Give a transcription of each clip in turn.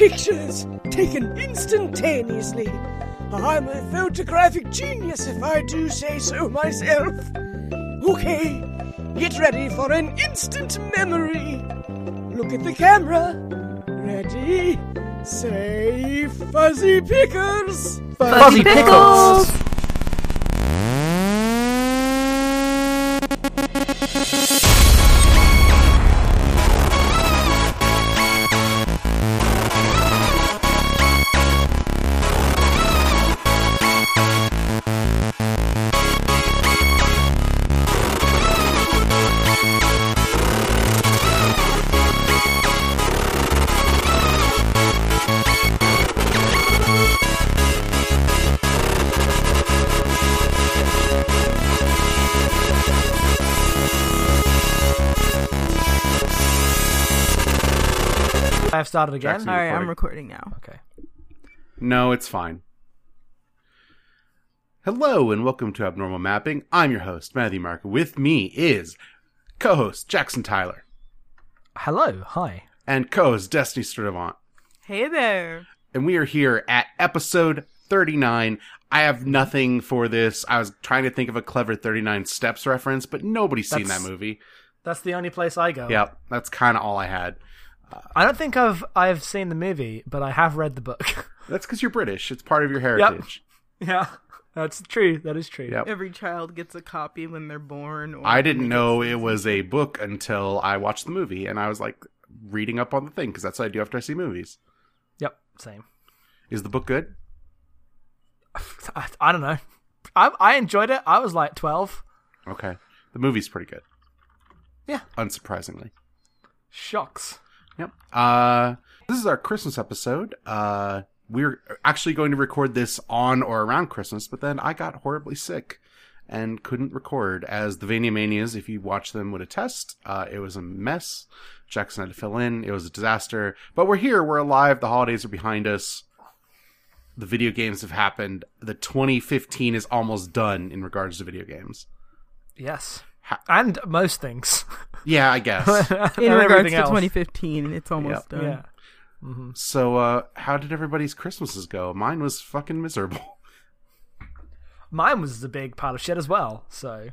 pictures taken instantaneously. I'm a photographic genius if I do say so myself. Okay, get ready for an instant memory. Look at the camera. Ready? Say fuzzy pickles. Fuzzy Pickles! I've started again. Jackson, All right, I'm recording. recording now. Okay. No, it's fine. Hello and welcome to Abnormal Mapping. I'm your host, Matthew Mark. With me is co-host Jackson Tyler Hello. Hi. and co-host Destiny Sturdivant. Hey there. And we are here at episode 39. I have nothing for this. I was trying to think of a clever 39 Steps reference, but nobody's seen that movie. That's the only place I go. Yep, that's kind of all I had. I don't think I've I've seen the movie, but I have read the book. That's because you're British. It's part of your heritage. yeah. That's true. That is true. Yep. Every child gets a copy when they're born. Or I didn't know it was a book until I watched the movie, and I was like reading up on the thing because that's what I do after I see movies. Yep. Same. Is the book good? I, I don't know. I I enjoyed it. I was like twelve. Okay, the movie's pretty good. Yeah. unsurprisingly. Shocks. Yep. Uh, this is our Christmas episode. Uh, we're actually going to record this on or around Christmas, but then I got horribly sick and couldn't record. As the Vania Manias, if you watch them, would attest, uh, it was a mess. Jackson had to fill in. It was a disaster. But we're here. We're alive. The holidays are behind us. The video games have happened. The 2015 is almost done in regards to video games. Yes. Ha- And most things. Yeah, I guess. In regards to else. 2015, it's almost Yep. done. Yeah. so, uh, how did everybody's Christmases go? Mine was fucking miserable. Mine was a big pile of shit as well. So,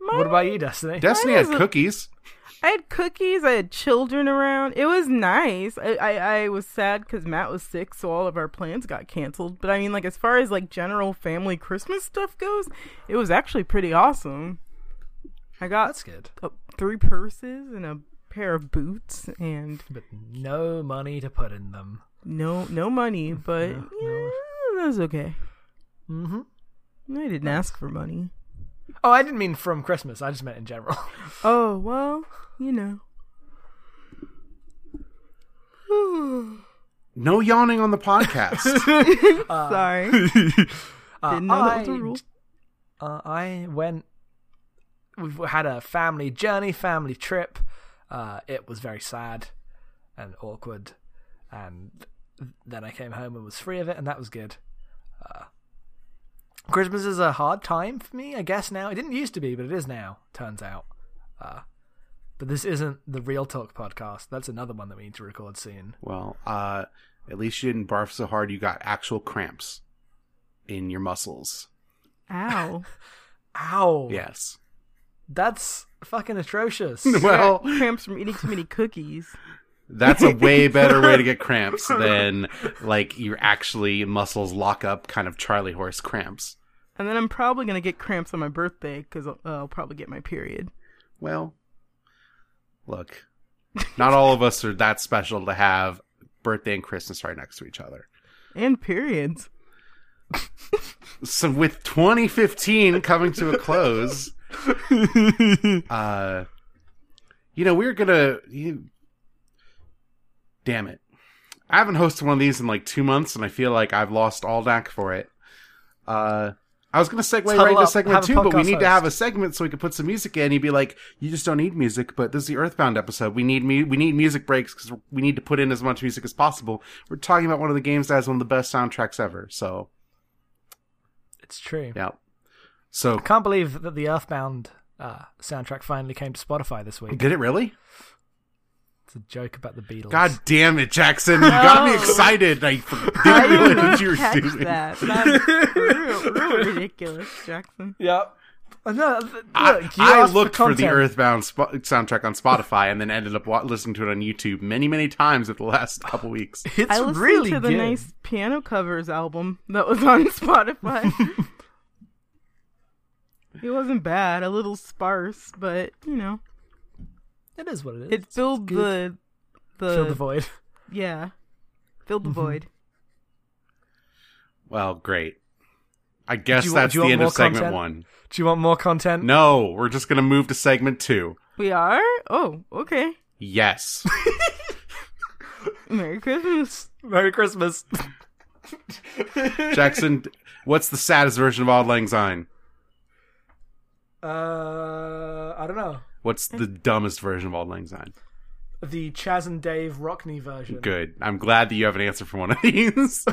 Mine- what about you, Destiny? Destiny Mine had was cookies. I had cookies. I had children around. It was nice. I I, I was sad because Matt was sick, so all of our plans got canceled. But I mean, like as far as like general family Christmas stuff goes, it was actually pretty awesome. I got That's good. uh, three purses and a pair of boots and But no money to put in them. no no money, but No, yeah, that was okay. Mm-hmm. I didn't ask for money. Oh, I didn't mean from Christmas. I just meant in general. Oh well, you know. No yawning on the podcast. Sorry, Uh, didn't know that was a I- rule. Uh, I went. We've had a family journey, family trip. Uh, it was very sad and awkward, and then I came home and was free of it, and that was good. Uh, Christmas is a hard time for me, I guess. Now it didn't used to be, but it is now. Turns out. Uh, but this isn't the Real Talk podcast. That's another one that we need to record soon. well, uh, at least you didn't barf so hard you got actual cramps in your muscles. Ow. Ow! Yes. That's fucking atrocious. Well, cramps from eating too many cookies. that's a way better way to get cramps than like your actually muscles lock up kind of Charlie horse cramps. And then I'm probably gonna get cramps on my birthday because I'll, uh, I'll probably get my period. Well, look, not all of us are that special to have birthday and Christmas right next to each other. And periods. So with 2015 coming to a close, uh, you know, we're gonna. You, damn it! I haven't hosted one of these in like two months, and I feel like I've lost all knack for it. Uh, I was gonna segue Huddle right into segment two, but we podcast need to have a segment so we can put some music in. You'd be like, "You just don't need music," but this is the Earthbound episode. We need mu- we need music breaks because we need to put in as much music as possible. We're talking about one of the games that has one of the best soundtracks ever. So, It's true. yeah. So I can't believe that the Earthbound uh, soundtrack finally came to Spotify this week. Did it really? It's a joke about the Beatles. God damn it, Jackson! You got me excited. I I didn't realize didn't you were catch doing. that. That's real, real ridiculous, Jackson. Yep. Uh, No, look, I, I looked for, the. Earthbound sp- soundtrack on Spotify and then ended up wa- listening to it on YouTube many, many times over the last couple weeks. It's I listened really to the good. nice piano covers album that was on Spotify. it wasn't bad, a little sparse, but you know, It is what it is. it filled the the, Fill the void. yeah, filled the Mm-hmm. void. Well, great. I guess Do you want- that's the end of segment content? one. Do you want more content? No, we're just gonna move to segment two. We are. Oh, okay. Yes. Merry Christmas. Merry Christmas. Jackson, what's the saddest version of Auld Lang Syne? Uh, I don't know. What's the dumbest version of Auld Lang Syne? The Chas and Dave Rockney version. Good. I'm glad that you have an answer for one of these.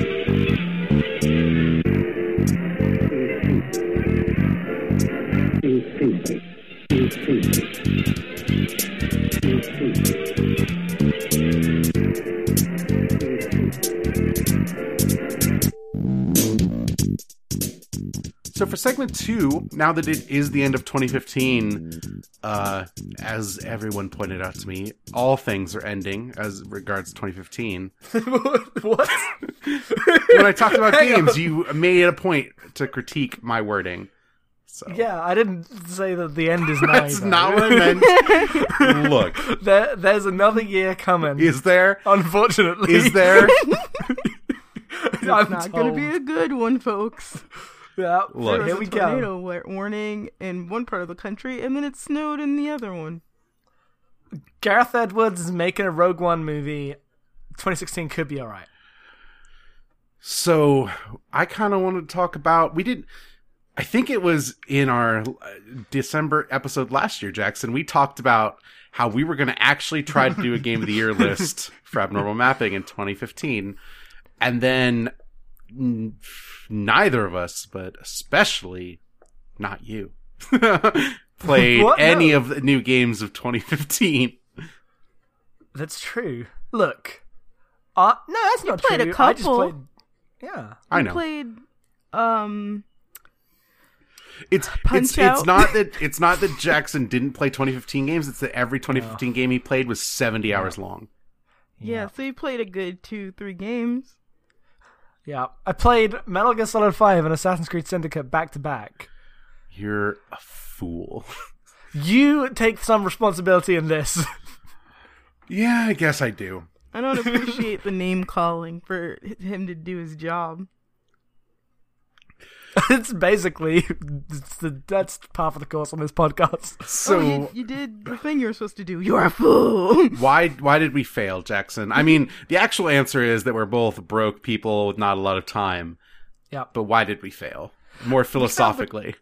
So for segment two, now that it is the end of 2015, uh, as everyone pointed out to me, all things are ending as regards 2015. what? When I talked about Hang games, on. you made it a point to critique my wording. So Yeah, I didn't say that the end is nigh. that's though. not what I meant. Look, There, there's another year coming. is there? unfortunately, Is there? It's I'm not going to be a good one, folks. Yeah, Look. There here was we a go. tornado wa- warning in one part of the country, and then it snowed in the other one. Gareth Edwards is making a Rogue One movie. 2016 could be all right. So I kind of wanted to talk about. We didn't. I think it was in our uh, December episode last year, Jackson. We talked about how we were going to actually try to do a game of the year list for abnormal mapping in 2015, and then n- neither of us, but especially not you, played What? any No. of the new games of 2015. That's true. Look, uh, no, that's not played a true. I just couple. played. Yeah, I We know. played um It's Punch it's Out. it's not that it's not that Jackson didn't play 2015 games. It's that every 2015 game he played was 70 hours long. yeah, so he played a good two, three games. Yeah. I played Metal Gear Solid 5 and Assassin's Creed Syndicate back to back. You're a fool. You take some responsibility in this. yeah, I guess I do. I don't appreciate the name calling for him to do his job. it's basically it's the, that's part of the course on this podcast. So oh, you, you did the thing you were supposed to do. You're a fool. why why did we fail, Jackson? I mean, the actual answer is that we're both broke people with not a lot of time. Yeah. But why did we fail? More philosophically.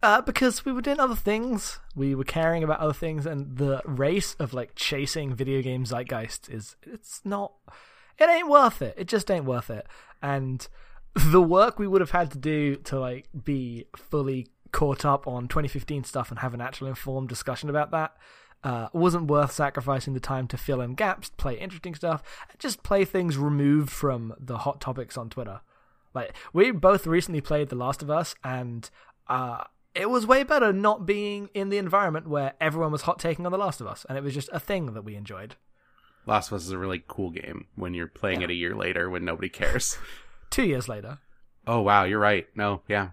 Uh, because we were doing other things. We were caring about other things, and the race of like chasing video game zeitgeist is it's not. It ain't worth it. It just ain't worth it. And the work we would have had to do to like be fully caught up on 2015 stuff and have an actual informed discussion about that uh, wasn't worth sacrificing the time to fill in gaps, play interesting stuff, just play things removed from the hot topics on Twitter. Like we both recently played The Last of Us, and uh, it was way better not being in the environment where everyone was hot taking on The Last of Us, and it was just a thing that we enjoyed. Last of Us is a really cool game when you're playing it a year later when nobody cares. Two years later, Oh wow, you're right. No, yeah.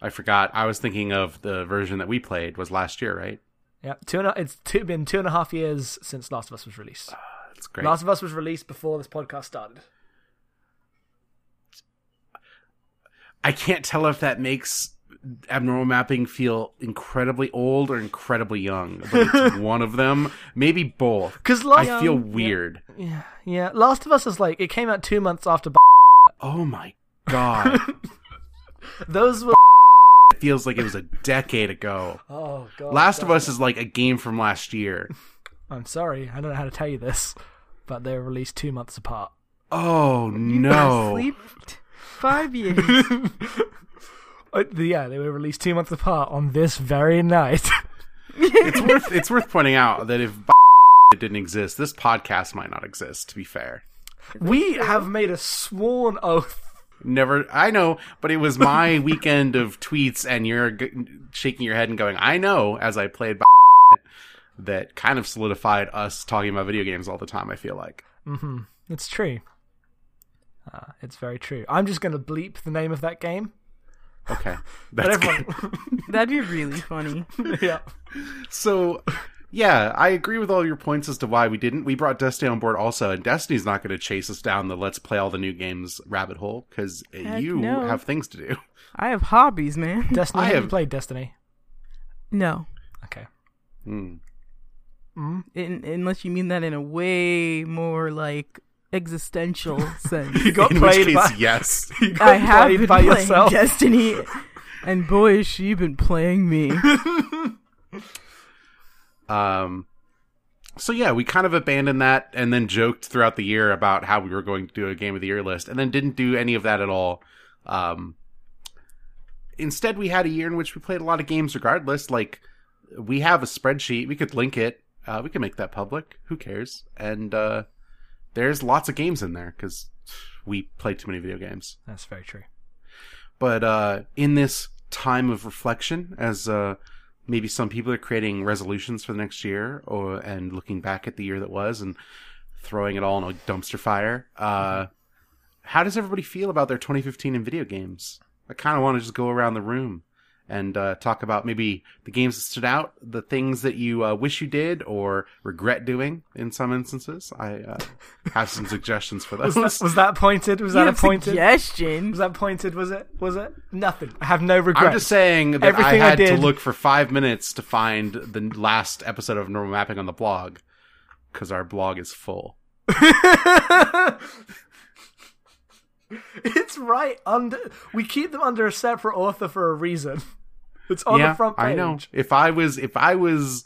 I forgot. I was thinking of the version that we played was last year, right? yeah, two and a, it's two, been two and a half years since Last of Us was released. Ah, that's great. Last of Us was released before this podcast started. I can't tell if that makes abnormal mapping feel incredibly old or incredibly young, but it's one of them. Maybe both. Because I feel um, yeah. weird. yeah, yeah, Last of Us is like it came out two months after. Oh my god. Those were. it feels like it was a decade ago. Oh god. Last of Us is like a game from last year. I'm sorry, I don't know how to tell you this, but they were released two months apart. Oh no. Sleep five years. Uh, yeah, they were released two months apart on this very night. It's worth it's worth pointing out that if it didn't exist, this podcast might not exist. To be fair, we have made a sworn oath. never. I know, but it was my weekend of tweets, and you're g- shaking your head and going, "I know." As I played that kind of solidified us talking about video games all the time. I feel like. mm-hmm. It's true. Uh, it's very true. I'm just going to bleep the name of that game. Okay, that's everyone, good. That'd be really funny. yeah. So, yeah, I agree with all your points as to why we didn't. We brought Destiny on board also, and Destiny's not going to chase us down the let's play all the new games rabbit hole because you no. have things to do. I have hobbies, man. Destiny. I have you played Destiny? No, Okay. Hmm. Mm. in, unless you mean that in a way more like existential sense. You got In which played case, by. yes. You got I have played been by playing yourself. Destiny, and boy, has she been playing me. Um, so yeah, we kind of abandoned that and then joked throughout the year about how we were going to do a game of the year list, and then didn't do any of that at all. Um, instead, we had a year in which we played a lot of games, regardless. Like we have a spreadsheet, we could link it, uh, we can make that public. Who cares? And uh, there's lots of games in there because we played too many video games. That's very true. But uh, in this time of reflection, as uh, maybe some people are creating resolutions for the next year, or and looking back at the year that was and throwing it all in a dumpster fire, uh, how does everybody feel about their 2015 in video games? I kind of want to just go around the room and uh, talk about maybe the games that stood out, the things that you uh, wish you did or regret doing in some instances. I uh, have some suggestions for Was that, was that pointed? Was You that a have pointed? suggestions. Was that pointed? Was it? Was it? Nothing. I have no regrets. I'm just saying that Everything I I had to did- look for five minutes to find the last episode of Normal Mapping on the blog because our blog is full. it's right under. We keep them under a separate author for a reason. It's on yeah, the front page. I know. If I was, if I was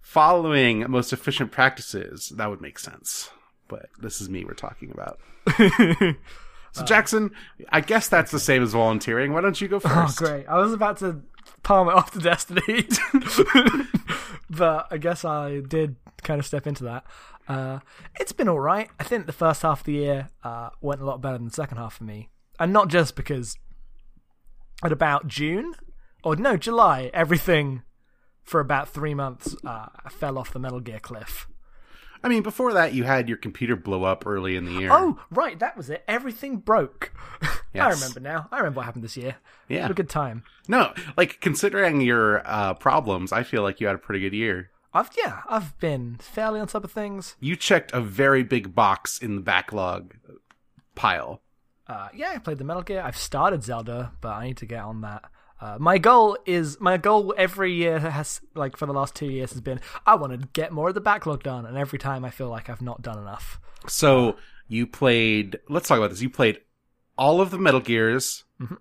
following most efficient practices, that would make sense. But this is me we're talking about. So Jackson, I guess that's the same as volunteering. Why don't you go first? Oh, first? great! I was about to palm it off to Destiny, but I guess I did kind of step into that. Uh, it's been all right. I think the first half of the year uh, went a lot better than the second half for me, and not just because at about June or no July, everything for about three months uh, fell off the Metal Gear cliff. I mean, before that, you had your computer blow up early in the year. Oh, right, that was it. Everything broke. I remember now. I remember what happened this year. yeah. Had a good time. No, like considering your uh, problems, I feel like you had a pretty good year. I've yeah, I've been fairly on top of things. You checked a very big box in the backlog pile. Uh, yeah, I played the Metal Gear. I've started Zelda, but I need to get on that. Uh, my goal is my goal every year has like for the last two years has been I want to get more of the backlog done, and every time I feel like I've not done enough. So you played. Let's talk about this. You played all of the Metal Gears, Mhm.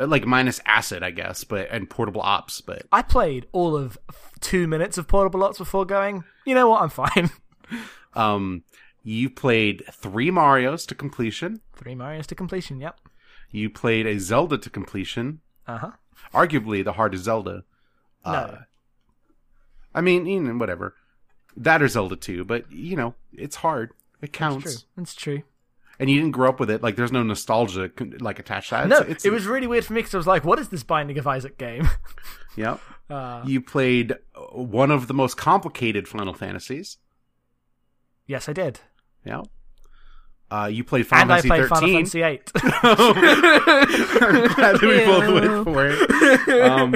Uh, like minus Acid, I guess, but and Portable Ops. But I played all of two minutes of Portable ops before going. You know what? I'm fine. um, you played three Mario's to completion. Three Mario's to completion. Yep. You played a Zelda to completion. Uh huh. Arguably the hardest Zelda. Uh, No. I mean, you know, whatever. That or Zelda 2, but you know, it's hard. It counts. True. That's true. And you didn't grow up with it. Like, there's no nostalgia like attached to that. no, It's- it's- it was really weird for me because I was like, "What is this Binding of Isaac game?" Yep. Uh, You played uh, one of the most complicated Final Fantasies. yes, I did, Yeah. Uh, you played Final Fantasy. and I played 13. Final Fantasy Eight. I'm glad that we both went for it. Um,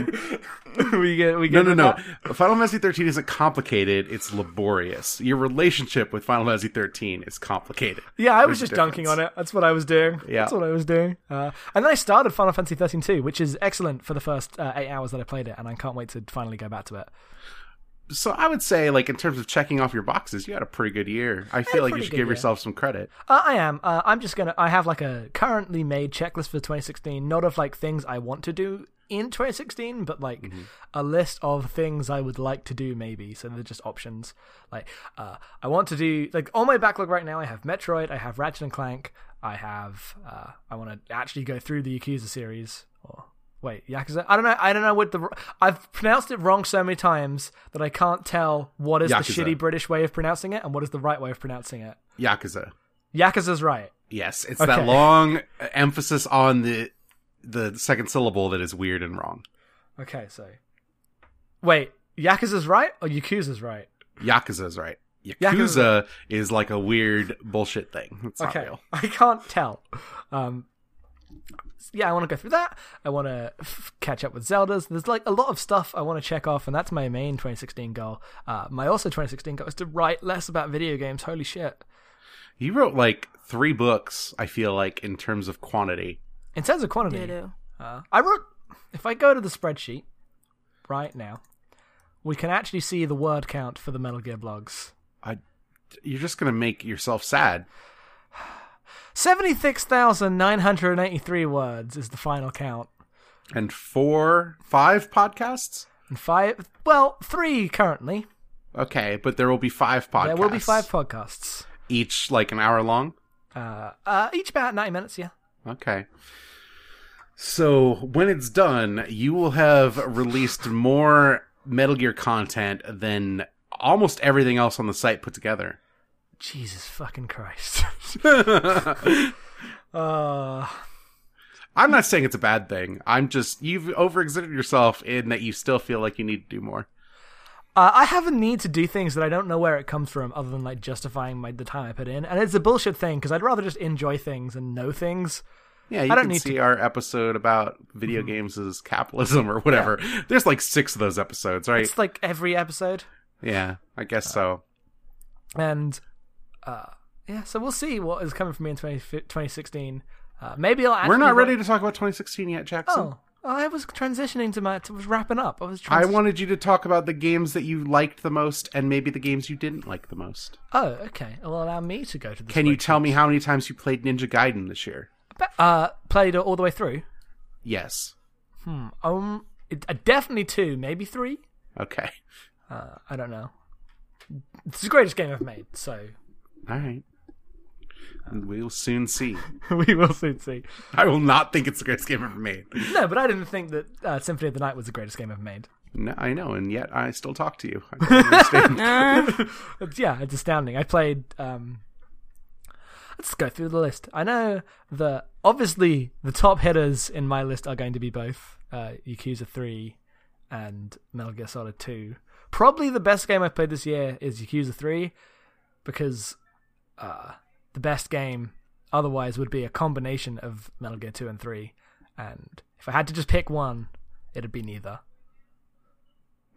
we get we no, get no, no. Final Fantasy 13 isn't complicated. It's laborious. Your relationship with Final Fantasy 13 is complicated. Yeah, I was There's a just dunking on it. That's what I was doing. Yeah. That's what I was doing. Uh, and then I started Final Fantasy 13 too, which is excellent for the first uh, eight hours that I played it, and I can't wait to finally go back to it. So I would say, like, in terms of checking off your boxes, you had a pretty good year. I feel like you should give year. yourself some credit. Uh, I am. Uh, I'm just gonna. I have like a currently made checklist for 2016, not of like things I want to do in 2016, but like Mm-hmm. a list of things I would like to do maybe. So they're just options. Like, uh, I want to do like on my backlog right now. I have Metroid. I have Ratchet and Clank. I have. Uh, I want to actually go through the Yakuza series. Wait, Yakuza. I don't know. I don't know what the. I've pronounced it wrong so many times that I can't tell what is Yakuza. the shitty British way of pronouncing it and what is the right way of pronouncing it. Yakuza. Yakuza's right. Yes, it's Okay. that long emphasis on the the second syllable that is weird and wrong. Okay, so wait, Yakuza's right or Yakuza's right? Yakuza's right. Yakuza, Yakuza. is like a weird bullshit thing. It's Okay. I can't tell. Um, yeah, I want to go through that. I want to f- catch up with Zelda's. There's like a lot of stuff I want to check off, and that's my main 2016 goal. Uh, my also 2016 goal is to write less about video games. Holy shit! You wrote like three books. I feel like in terms of quantity. In terms of quantity, Ditto. Uh, I wrote. If I go to the spreadsheet right now, we can actually see the word count for the Metal Gear blogs. I, you're just gonna make yourself sad. Seventy-six thousand nine hundred eighty-three words is the final count, And four, five podcasts. and five. Well, three currently. Okay, but there will be five podcasts. There will be five podcasts. each, like an hour long. Uh, uh, each about ninety minutes. Yeah. Okay. So when it's done, you will have released more Metal Gear content than almost everything else on the site put together. Jesus fucking Christ. uh, I'm not saying it's a bad thing. I'm just you've overexerted yourself in that you still feel like you need to do more. uh, I have a need to do things that I don't know where it comes from, other than like justifying my the time I put in, and it's a bullshit thing because I'd rather just enjoy things and know things. Yeah, you I don't can need see to- Mm-hmm. our episode about video games as capitalism or whatever. There's like six of those episodes, right? It's like every episode. Yeah, I guess so. and uh, yeah, so we'll see what is coming for me in 20, 2016. Uh, maybe I'll. Actually We're not ready to talk about 2016 yet, Jackson. Oh, I was transitioning to my. To, was wrapping up. I was. I wanted you to talk about the games that you liked the most and maybe the games you didn't like the most. Oh, okay. Well, allow me to go to the. Can you tell me how many times you played Ninja Gaiden this year? Uh, played it all the way through. Yes. Hmm. Um, it, uh, definitely two, maybe three. Okay. Uh, I don't know. It's the greatest game I've made, so All right. We'll soon see. we will soon see. I will not think it's the greatest game ever made. No, but I didn't think that uh, Symphony of the Night was the greatest game I've made. No, I know, and yet I still talk to you. I don't. It's, yeah, it's astounding. I played. Um, let's go through the list. I know the obviously the top hitters in my list are going to be both uh, Yakuza Three and Metal Gear Solid Two. Probably the best game I've played this year is Yakuza Three because uh, the best game otherwise would be a combination of Metal Gear Two and Three, and if I had to just pick one, it'd be neither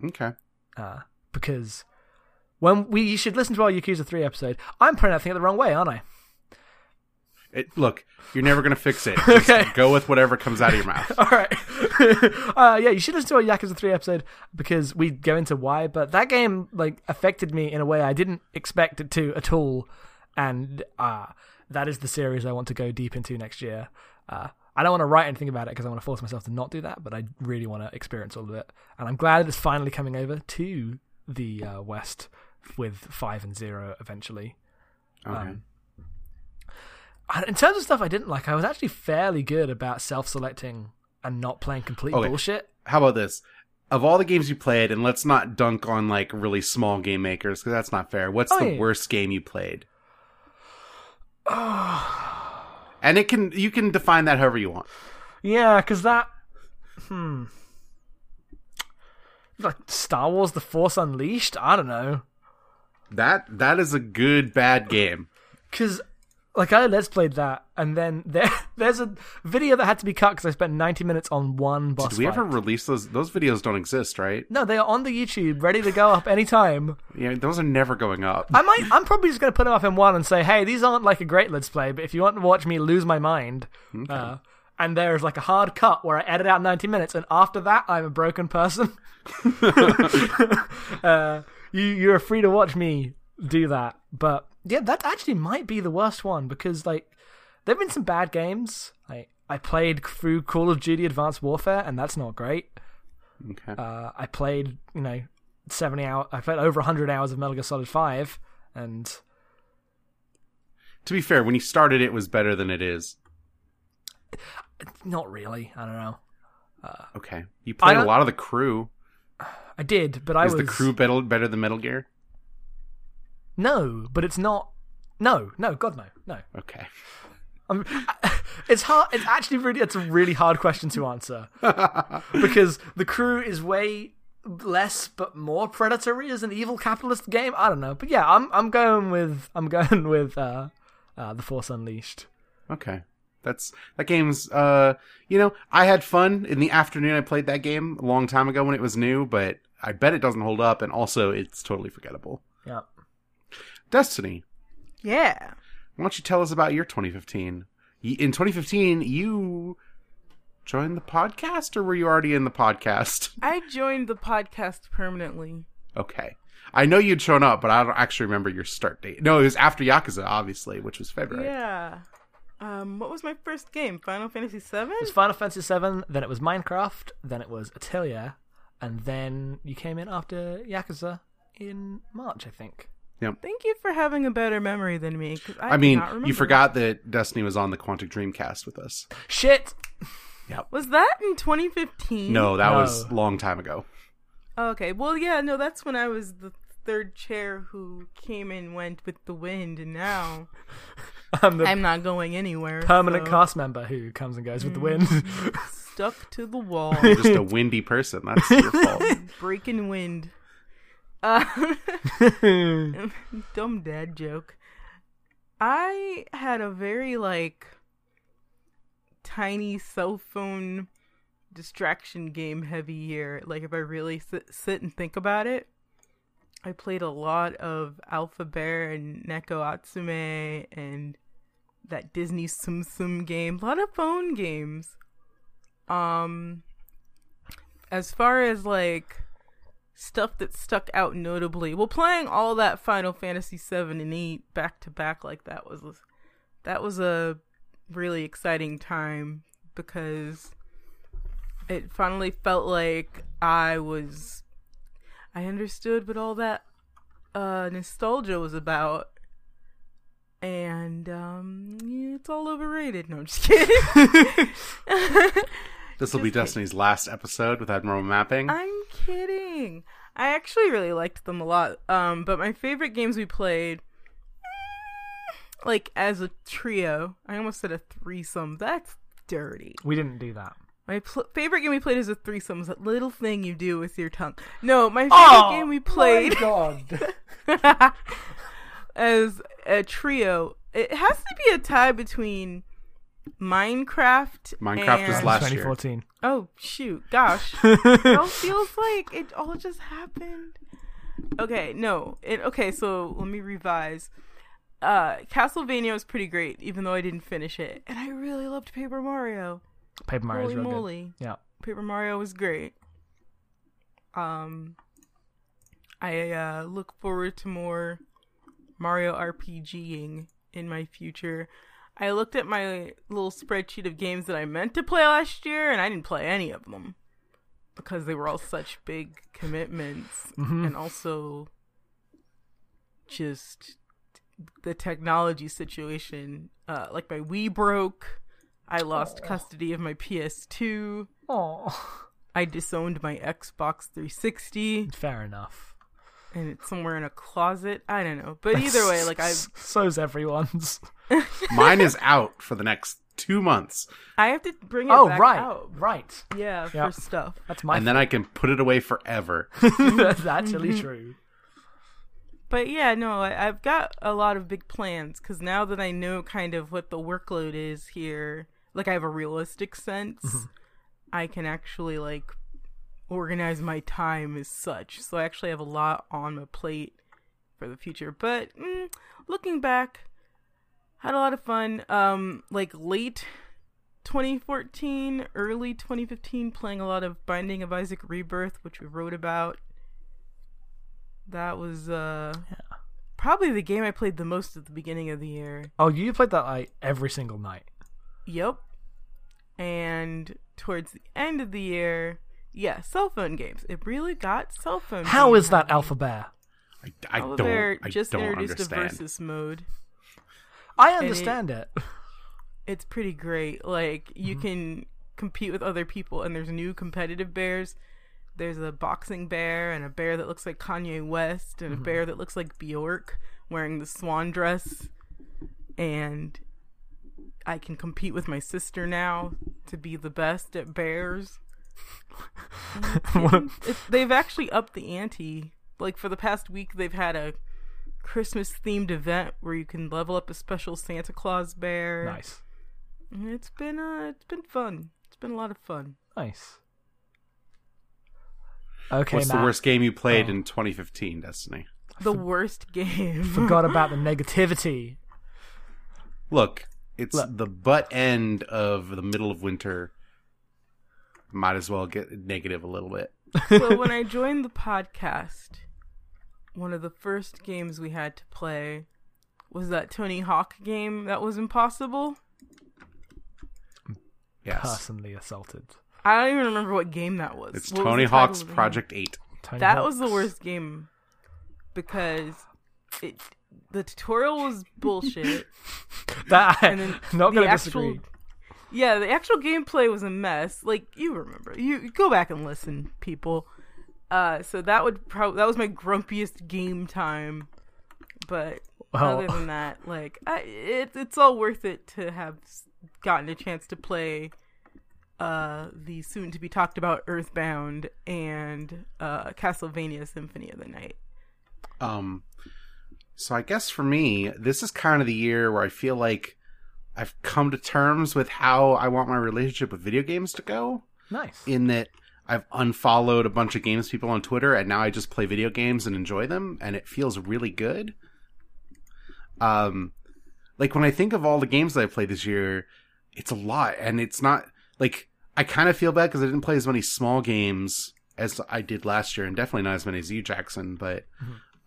okay. uh, because when we you should listen to our Yakuza three episode. I'm pronouncing it the wrong way, aren't I? It, look, you're never going to fix it. Okay. go with whatever comes out of your mouth. All right. uh, yeah, you should listen to our Yakuza three episode because we go into why. But that game like affected me in a way I didn't expect it to at all, and uh, that is the series I want to go deep into next year. Uh, I don't want to write anything about it because I want to force myself to not do that, but I really want to experience all of it, and I'm glad it's finally coming over to the uh, West with five and zero eventually. Okay. Um, in terms of stuff I didn't like, I was actually fairly good about self-selecting and not playing complete Okay. bullshit. How about this? Of all the games you played, and let's not dunk on like really small game makers because that's not fair. What's Oh, the yeah. worst game you played? and it can you can define that however you want. Yeah, because that, hmm, like Star Wars: The Force Unleashed. I don't know, That that is a good bad game. because like I let's played that, and then there there's a video that had to be cut because I spent 90 minutes on one boss Did we fight. ever release those? Those videos don't exist, right? No, they are on the YouTube, ready to go up anytime. Yeah, those are never going up. I might. I'm probably just going to put them up in one and say, "Hey, these aren't like a great let's play, but if you want to watch me lose my mind, uh, and there's like a hard cut where I edit out 90 minutes, and after that, I'm a broken person. uh, you you're free to watch me do that, but yeah, that actually might be the worst one because like there've been some bad games. Like I played through Call of Duty Advanced Warfare, and that's not great. Okay. Uh, I played, you know, seventy hours. I played over hundred hours of Metal Gear Solid Five, and to be fair, when you started, it was better than it is. not really. I don't know. Okay, you played a lot of the crew. I did, but I Is was the crew better better than Metal Gear? No, but it's not. No, no, God no, no. Okay. I'm, it's hard. It's actually really. It's a really hard question to answer because the crew is way less but more predatory as an evil capitalist game. I don't know, but yeah, I'm I'm going with I'm going with uh, uh, the Force Unleashed. Okay. That's that game's uh you know, I had fun in the afternoon I played that game a long time ago when it was new, but I bet it doesn't hold up and also it's totally forgettable. Yeah. Destiny, Yeah. why don't you tell us about your 2015? In 2015, you joined the podcast or were you already in the podcast? I joined the podcast permanently. Okay. I know you'd shown up, but I don't actually remember your start date. No, it was after Yakuza, obviously, which was February. Yeah. Um, what was my first game? Final Fantasy VII. It was Final Fantasy VII, then it was Minecraft, then it was Atelier, and then you came in after Yakuza in March, I think. Thank you for having a better memory than me. I, I mean, remember. you forgot that Destiny was on the Quantic Dreamcast with us. Shit. Was that in 2015? No, that No. was a long time ago. Oh, okay. Well, yeah. No, that's when I was the third chair who came and went with the wind, and now I'm the I'm not going anywhere. permanent so cast member who comes and goes with the wind. Mm, stuck to the wall, You're just a windy person. That's your fault. breaking wind. Uh, dumb dad joke. I had a very like tiny cell phone distraction game heavy year. Like if I really sit, sit and think about it, I played a lot of Alphabear and Neko Atsume and that Disney Tsum Tsum game. A lot of phone games. Um as far as like stuff that stuck out notably, well, playing all that Final Fantasy seven and eight back to back like that was that was a really exciting time because it finally felt like I was I understood what all that uh nostalgia was about. And um yeah, it's all overrated. No, I'm just kidding. This will be Just Destiny's last episode with Abnormal Mapping. I'm kidding. I actually really liked them a lot. Um, but my favorite games we played, eh, like as a trio, I almost said a threesome. That's dirty. we didn't do that. My pl- favorite game we played is a threesome. It's that little thing you do with your tongue. No, my favorite Oh, game we played God. as a trio. It has to be a tie between Minecraft. Minecraft was and- last year. 2014. Oh shoot, gosh. it all feels like it all just happened. Okay, no. It okay, so let me revise. Uh Castlevania was pretty great, even though I didn't finish it. And I really loved Paper Mario. Paper Mario Holy real moly. good. Yeah. Paper Mario was great. Um I uh look forward to more Mario RPGing in my future. I looked at my little spreadsheet of games that I meant to play last year and I didn't play any of them because they were all such big commitments and also just the technology situation uh like my Wii broke. I lost custody of my PS2. Oh, I disowned my Xbox 360 fair enough. And it's somewhere in a closet. I don't know. But either way, like I so's everyone's. Mine is out for the next two months, I have to bring it Oh, back right, out. right. Yeah, Yep. for stuff. That's my. and then I can put it away forever. That's actually mm-hmm. true. But yeah, no, I, I've got a lot of big plans because now that I know kind of what the workload is here, like I have a realistic sense, mm-hmm. I can actually like organize my time as such. So I actually have a lot on my plate for the future. But mm, looking back, had a lot of fun. Um, like late 2014, early 2015, playing a lot of Binding of Isaac Rebirth, which we wrote about. That was uh probably the game I played the most at the beginning of the year. Oh, you played that like every single night. Yep. And towards the end of the year, yeah, cell phone games. It really got cell phone. How games is that happening. Alphabear? I, I Alpha don't. Bear I just don't introduced understand. a versus mode. I understand it. It's pretty great. Like you Mm-hmm. can compete with other people, and there's new competitive bears. There's a boxing bear and a bear that looks like Kanye West and a bear that looks like Bjork wearing the swan dress. And I can compete with my sister now to be the best at bears. And it- they've actually upped the ante. Like for the past week, they've had a Christmas themed event where you can level up a special Santa Claus bear. Nice. It's been uh, it's been fun. It's been a lot of fun. Nice. Okay, What's Matt. the worst game you played Oh. in 2015, Destiny? The worst game. Forgot about the negativity. Look, it's Look. the butt end of the middle of winter. Might as well get negative a little bit. so when I joined the podcast, one of the first games we had to play was that Tony Hawk game that was impossible. Yes. Personally assaulted. I don't even remember what game that was. It's What Tony the title Hawk's of the game? Project 8. Tony That Hawk's. was the worst game because it the tutorial was bullshit. That and then not gonna actual, disagree. Yeah, the actual gameplay was a mess. Like you remember, you, you go back and listen, people. Uh, so that would probably that was my grumpiest game time. But Well- other than that, like I, it, it's all worth it to have gotten a chance to play uh the soon to be talked about Earthbound and uh Castlevania Symphony of the Night. Um, so I guess for me, this is kind of the year where I feel like I've come to terms with how I want my relationship with video games to go. Nice. In that I've unfollowed a bunch of games people on Twitter, and now I just play video games and enjoy them, and it feels really good. Um, like when I think of all the games that I played this year, it's a lot, and it's not like I kind of feel bad because I didn't play as many small games as I did last year, and definitely not as many as you, Jackson. But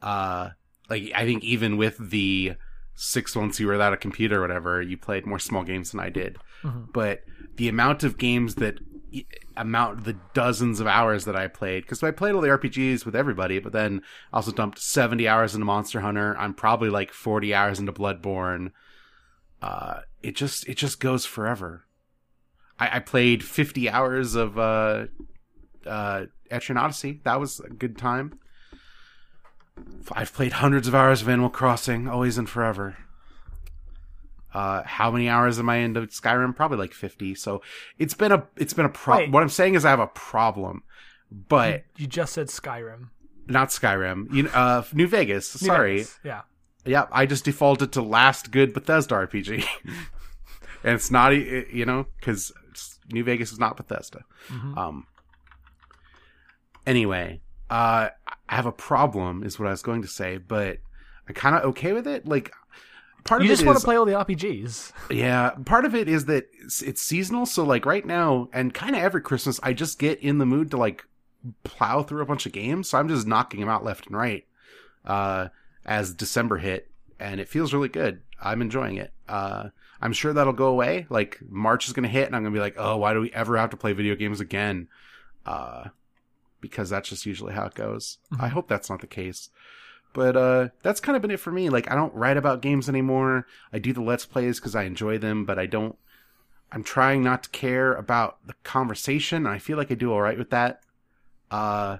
uh, like I think even with the six months you were without a computer or whatever, you played more small games than I did. But the amount of games that amount the dozens of hours that I played because I played all the RPGs with everybody, but then I also dumped seventy hours into Monster Hunter. I'm probably like forty hours into Bloodborne. Uh, it just it just goes forever. I, I played fifty hours of uh, uh, Etrian Odyssey. That was a good time. I've played hundreds of hours of Animal Crossing, always and forever. Uh, how many hours am I into Skyrim? Probably like fifty. So it's been a it's been a problem. What I'm saying is I have a problem, but You just said Skyrim. not Skyrim. You uh, New Vegas. New Sorry. Vegas. Yeah. Yeah, I just defaulted to last good Bethesda RPG, and it's not you know because New Vegas is not Bethesda. Um. Anyway, uh, I have a problem, is what I was going to say, but I'm kind of okay with it. Like, part of it You of just want is- to play all the RPGs. yeah, part of it is that it's, it's seasonal. So like right now, and kind of every Christmas, I just get in the mood to like plow through a bunch of games. So I'm just knocking them out left and right. Uh, as December hit, and it feels really good. I'm enjoying it. Uh, I'm sure that'll go away. Like March is gonna hit, and I'm gonna be like, oh, why do we ever have to play video games again? Uh, because that's just usually how it goes. I hope that's not the case. But uh that's kind of been it for me. Like I don't write about games anymore. I do the let's plays cuz I enjoy them, but I don't I'm trying not to care about the conversation. and I feel like I do all right with that. Uh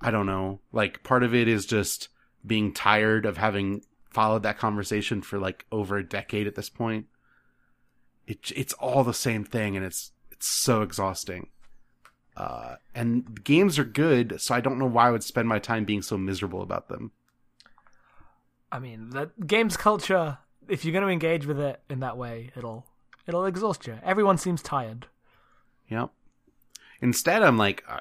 I don't know. Like part of it is just being tired of having followed that conversation for like over a decade at this point. It it's all the same thing and it's it's so exhausting. Uh, and games are good, so I don't know why I would spend my time being so miserable about them. I mean, the games culture. If you're going to engage with it in that way, it'll it'll exhaust you. Everyone seems tired. Yep. Instead, I'm like, uh,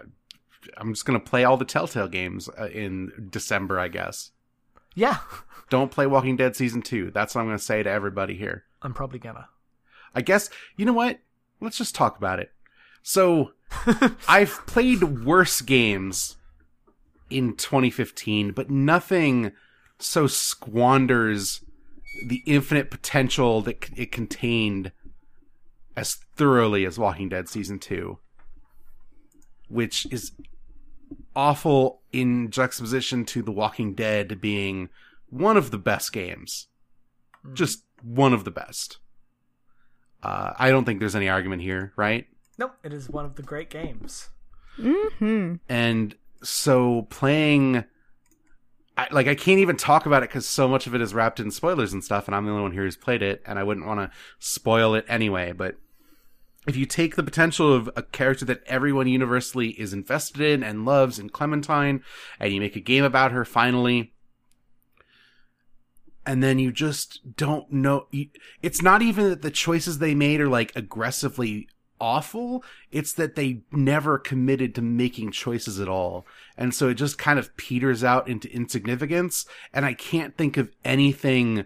I'm just gonna play all the Telltale games uh, in December, I guess. Yeah, Don't play Walking Dead season two. That's what I'm gonna say to everybody here. I'm probably gonna. I guess you know what? Let's just talk about it. So, I've played worse games in 2015, but nothing so squanders the infinite potential that it contained as thoroughly as Walking Dead season 2, which is awful in juxtaposition to The Walking Dead being one of the best games. Just one of the best. Uh, I don't think there's any argument here, right? Nope, it is one of the great games. Mm-hmm. and so playing I, like I can't even talk about it because so much of it is wrapped in spoilers and stuff, and I'm the only one here who's played it, and I wouldn't want to spoil it anyway. But if you take the potential of a character that everyone universally is invested in and loves in Clementine, and you make a game about her finally, and then you just don't know. You, it's not even that the choices they made are like aggressively awful. It's that they never committed to making choices at all. And so it just kind of peters out into insignificance. And I can't think of anything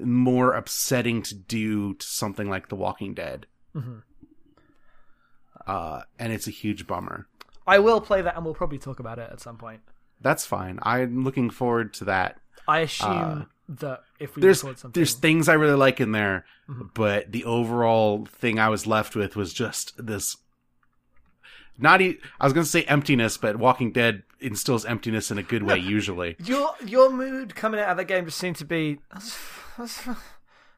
more upsetting to do to something like The Walking Dead. Mhm. Uh, and it's a huge bummer. I will play that, and we'll probably talk about it at some point. That's fine. I'm looking forward to that. I assume Uh, that if we there's record something, there's things I really like in there, Mhm. but the overall thing I was left with was just this. Not e- I was gonna say emptiness, but Walking Dead instills emptiness in a good way usually. your your mood coming out of that game just seemed to be that's, that's,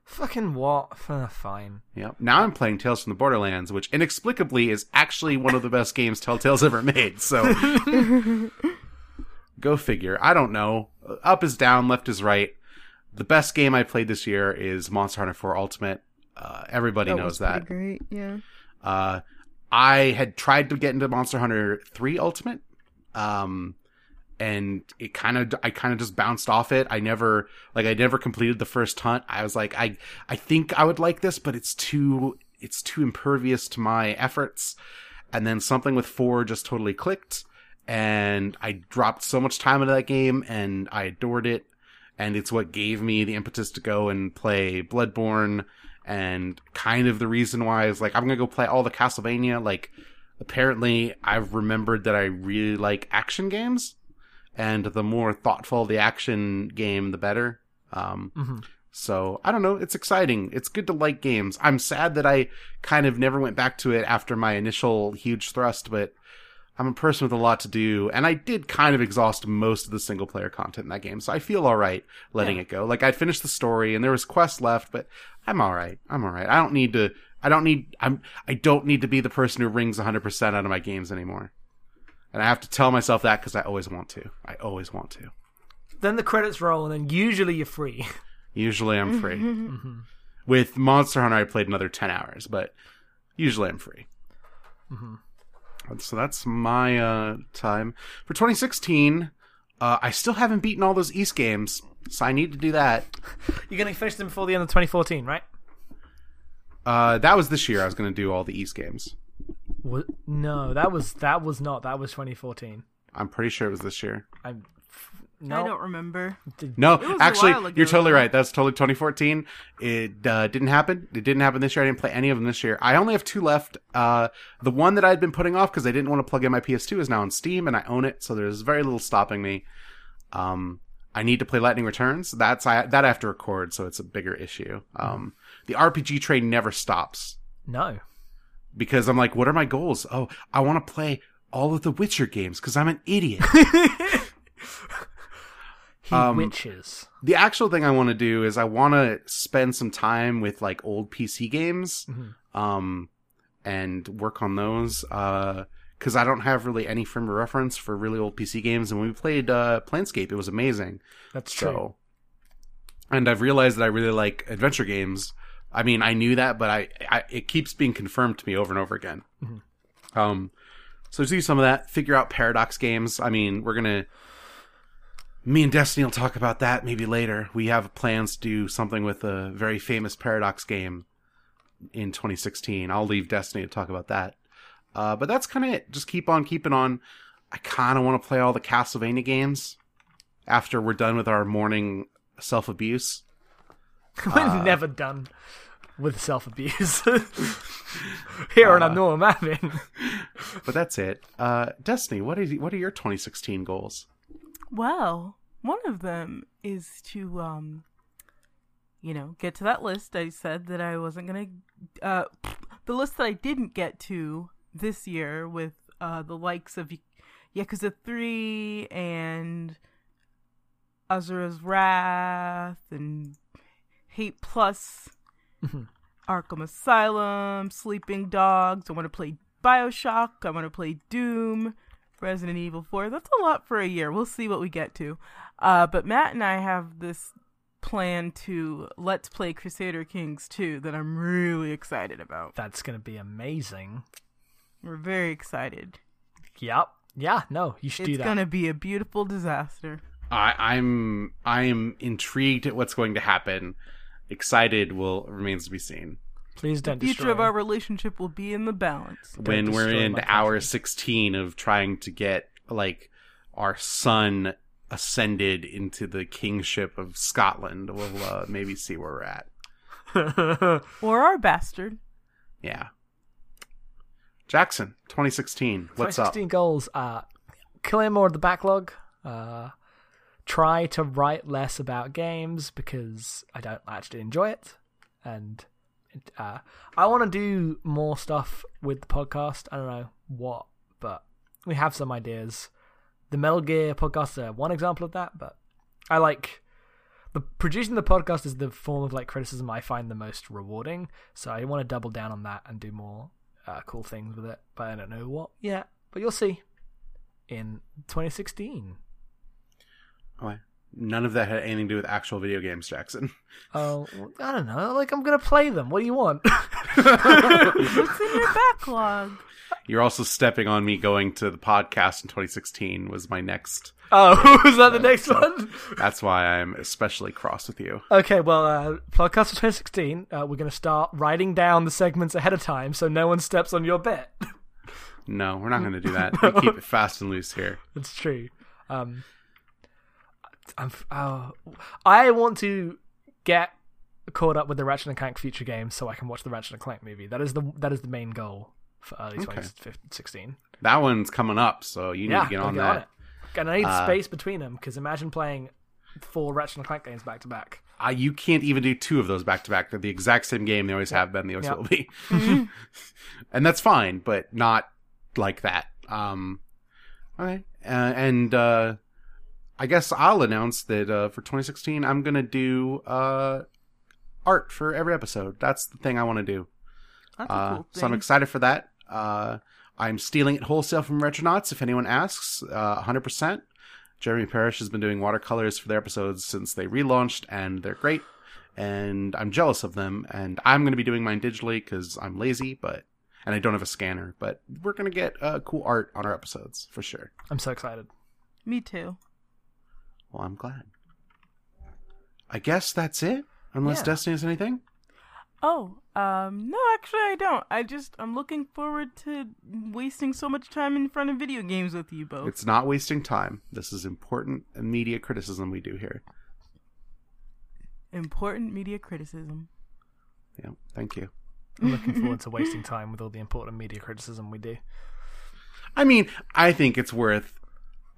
fucking what? Fine. Yeah. Now I'm playing Tales from the Borderlands, which inexplicably is actually one of the best games Telltale's ever made. So go figure. I don't know. Up is down, left is right. The best game I played this year is Monster Hunter 4 Ultimate. Uh, everybody knows was that. great. Yeah. Uh, I had tried to get into Monster Hunter 3 Ultimate. Um, and it kind of, I kind of just bounced off it. I never, like, I never completed the first hunt. I was like, I, I think I would like this, but it's too, it's too impervious to my efforts. And then something with 4 just totally clicked. And I dropped so much time into that game and I adored it. And it's what gave me the impetus to go and play Bloodborne and kind of the reason why is like, I'm gonna go play all the Castlevania. Like, apparently, I've remembered that I really like action games, and the more thoughtful the action game, the better. Um, Mhm. so I don't know. It's exciting. It's good to like games. I'm sad that I kind of never went back to it after my initial huge thrust, but I'm a person with a lot to do, and I did kind of exhaust most of the single player content in that game, so I feel all right letting Yeah. it go. Like I finished the story, and there was quests left, but I'm all right. I'm all right. I don't need to. I don't need. I'm. I don't need to be the person who rings 100 percent out of my games anymore. And I have to tell myself that because I always want to. I always want to. Then the credits roll, and then usually you're free. Usually I'm free. Mm-hmm. Mm-hmm. With Monster Hunter, I played another 10 hours, but usually I'm free. Mm-hmm. So that's my uh, time. For 2016, uh, I still haven't beaten all those Ys games, so I need to do that. You're gonna finish them before the end of 2014, right? Uh, that was this year. I was going to do all the Ys games. What? No, that was that was not. That was 2014. I'm pretty sure it was this year. I'm. I don't remember. No, actually, ago, you're totally right. That's totally 2014. It uh, didn't happen. It didn't happen this year. I didn't play any of them this year. I only have two left. Uh, the one that I'd been putting off because I didn't want to plug in my PS2 is now on Steam, and I own it, so there's very little stopping me. Um, I need to play Lightning Returns. That's I, that I have to record, so it's a bigger issue. Um, the RPG train never stops no. because I'm like, what are my goals? Oh, I want to play all of the Witcher games because I'm an idiot. He Um, witches. the actual thing I want to do is I want to spend some time with like old PC games, um, and work on those. Uh, because I don't have really any frame of reference for really old PC games. And when we played uh, Planescape, it was amazing. That's true. And I've realized that I really like adventure games. I mean, I knew that, but I, I it keeps being confirmed to me over and over again. Um, so do some of that. Figure out paradox games. I mean, we're gonna. Me and Destiny will talk about that maybe later. We have plans to do something with a very famous paradox game in 2016. I'll leave Destiny to talk about that. Uh, but that's kind of it. Just keep on keeping on. I kind of want to play all the Castlevania games after we're done with our morning self abuse. We're never done with self abuse. Here on Uh, a norm, having. But that's it. Uh, Destiny, what is what are your 2016 goals? Well, one of them is to, um, you know, get to that list. I said that I wasn't gonna, uh, the list that I didn't get to this year with uh the likes of Yakuza Three and Asura's Wrath and Hate Plus, Mhm. Arkham Asylum, Sleeping Dogs. I want to play Bioshock. I want to play Doom, Resident Evil 4. That's a lot for a year. We'll see what we get to. Uh, but Matt and I have this plan to let's play Crusader Kings 2 that I'm really excited about. That's gonna be amazing. We're very excited. Yep. Yeah. No, you should do that. It's gonna be a beautiful disaster. I, I'm I'm intrigued at what's going to happen. Excited will remains to be seen. Please don't The future destroy. of our relationship will be in the balance. when we're in hour 16 of trying to get like our son ascended into the kingship of Scotland, we'll uh, maybe see where we're at. Or our bastard. Yeah. Jackson, 2016. What's up? 2016 goals are clear more of the backlog. Uh, try to write less about games because I don't actually enjoy it, and uh, I want to do more stuff with the podcast. I don't know what, but we have some ideas. The Metal Gear podcast are one example of that, but I like the producing the podcast is the form of like criticism I find the most rewarding. So I want to double down on that and do more uh, cool things with it, but I don't know what yet. But you'll see in 2016. Oh, none of that had anything to do with actual video games, Jackson. Oh, I don't know. Like I'm gonna play them. What do you want? What's in your backlog? You're also stepping on me going to the podcast in 2016 was my next. oh, is that the next one? That's why I'm especially cross with you. Okay, well, uh, podcast for 2016. Uh, we're gonna start writing down the segments ahead of time so no one steps on your bit. No, we're not going to do that. We keep it fast and loose here. That's true. Um, I'm. Oh, I want to get caught up with the Ratchet and Clank future games so I can watch the Ratchet and Clank movie. That is the that is the main goal for early Okay. 2016. That one's coming up, so you need Yeah, to get on get that. on it. And I need Uh, space between them because imagine playing four Ratchet and Clank games back to back. Uh, you can't even do two of those back to back. They're the exact same game. They always have been. They always Yeah. will be. and that's fine, but not like that. Um, okay. Uh, and uh, I guess I'll announce that uh, for 2016, I'm going to do uh, art for every episode. That's the thing I want to do. That's a Uh, cool so I'm excited for that. Uh, I'm stealing it wholesale from Retronauts. If anyone asks, uh, 100%. Jeremy Parish has been doing watercolors for their episodes since they relaunched, and they're great. And I'm jealous of them. And I'm going to be doing mine digitally because I'm lazy, but and I don't have a scanner. But we're going to get uh, cool art on our episodes for sure. I'm so excited. Me too. Well, I'm glad. I guess that's it. Unless Yeah. Destiny has anything. Oh, um, no, actually, I don't. I just, I'm looking forward to wasting so much time in front of video games with you both. It's not wasting time. This is important media criticism we do here. Important media criticism. Yeah, thank you. I'm looking forward to wasting time with all the important media criticism we do. I mean, I think it's worth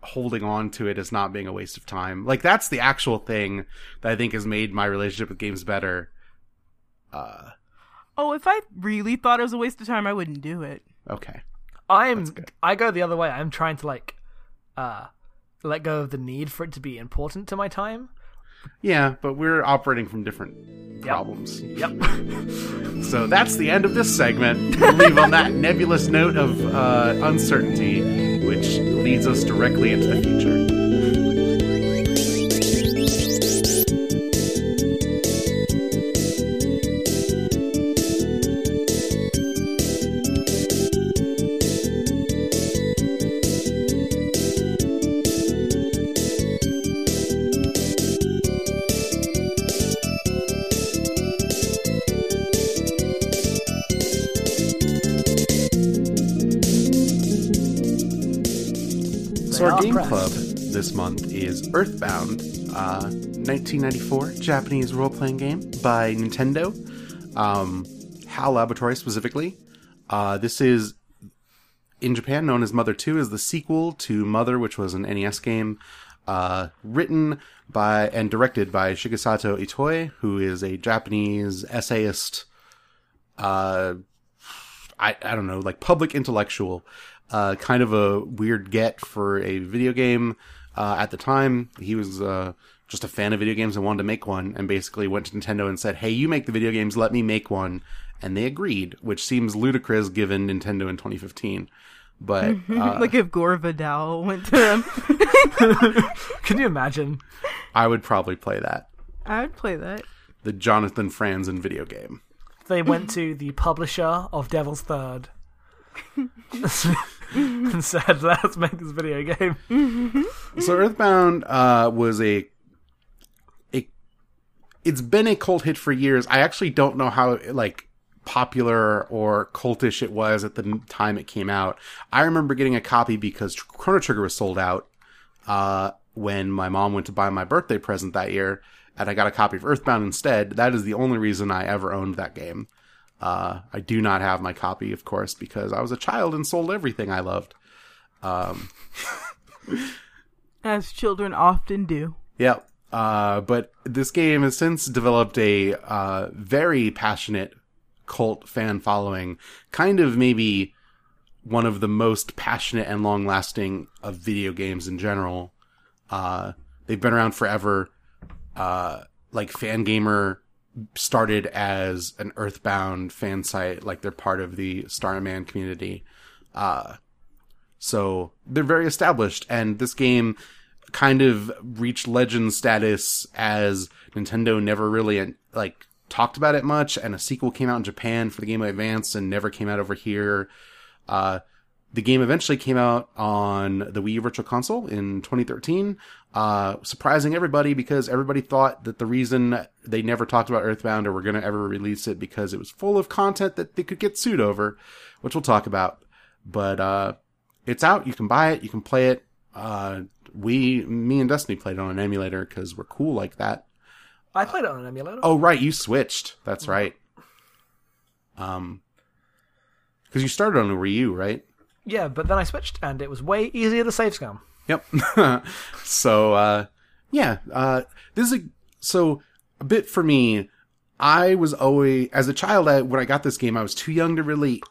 holding on to it as not being a waste of time. Like that's the actual thing that I think has made my relationship with games better. Uh, Oh, if I really thought it was a waste of time, I wouldn't do it. okay. I'm I go the other way. I'm trying to like uh let go of the need for it to be important to my time. Yeah, but we're operating from different problems. Yep. So that's the end of this segment. We'll leave on that nebulous note of uh, uncertainty, which leads us directly into the future. Our game pressed. club this month is Earthbound, uh, 1994 Japanese role-playing game by Nintendo, um, HAL Laboratory specifically. Uh, this is in Japan known as Mother 2 is the sequel to Mother, which was an NES game, uh, written by and directed by Shigesato Itoi, who is a Japanese essayist, uh, I, I don't know, like public intellectual, uh, kind of a weird get for a video game. Uh, at the time, he was uh, just a fan of video games and wanted to make one, and basically went to Nintendo and said, "Hey, you make the video games, let me make one, and they agreed, which seems ludicrous given Nintendo in 2015. But uh, like if Gore Vidal went to them, Can you imagine? I would probably play that. I'd play that. The Jonathan Franzen video game. They went to the publisher of Devil's Third and said, "Let's make this video game." So Earthbound uh, was a a it's been a cult hit for years. I actually don't know how like popular or cultish it was at the time it came out. I remember getting a copy because Chrono Trigger was sold out uh, when my mom went to buy my birthday present that year, and I got a copy of Earthbound instead. That is the only reason I ever owned that game. Uh, I do not have my copy, of course, because I was a child and sold everything I loved. As children often do. Yep. Uh, but this game has since developed a uh, very passionate cult fan following, kind of maybe one of the most passionate and long lasting of video games in general. Uh, they've been around forever. Uh, like Fangamer started as an Earthbound fan site, like they're part of the Starman community. Uh, so they're very established, and this game kind of reached legend status as Nintendo never really like talked about it much, and a sequel came out in Japan for the Game Boy Advance and never came out over here. Uh, the game eventually came out on the Wii Virtual Console in 2013, uh, surprising everybody because everybody thought that the reason they never talked about Earthbound or were going to ever release it because it was full of content that they could get sued over, which we'll talk about. But uh, it's out. You can buy it. You can play it. Uh, we, me and Destiny played it on an emulator because we're cool like that. I played it on an emulator. Oh, right. You switched. That's right. Um, because you started on a Wii U, right? Yeah, but then I switched, and it was way easier to save scum. Yep. so, uh, yeah, uh, this is a, so a bit for me. I was always, as a child, I, when I got this game, I was too young to really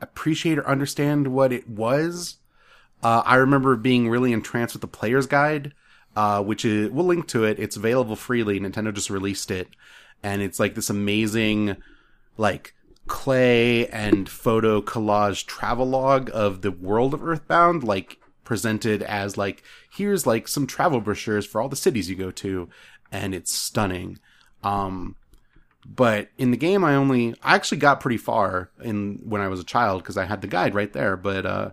appreciate or understand what it was. Uh, I remember being really entranced with the player's guide, uh, which is, we'll link to it. It's available freely. Nintendo just released it. And it's like this amazing, like, clay and photo collage travelogue of the world of Earthbound, like, presented as like, here's like some travel brochures for all the cities you go to. And it's stunning. Um, but in the game, I only, I actually got pretty far in when I was a child because I had the guide right there, but, uh,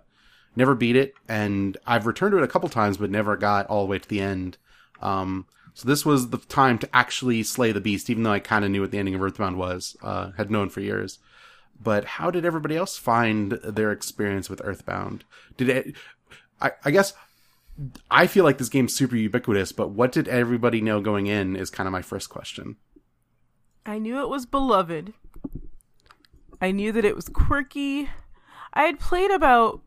never beat it. And I've returned to it a couple times, but never got all the way to the end. Um, so this was the time to actually slay the beast, even though I kind of knew what the ending of Earthbound was, uh, had known for years. But how did everybody else find their experience with Earthbound? Did it, I, I guess I feel like this game's super ubiquitous, but what did everybody know going in is kind of my first question. I knew it was beloved. I knew that it was quirky. I had played about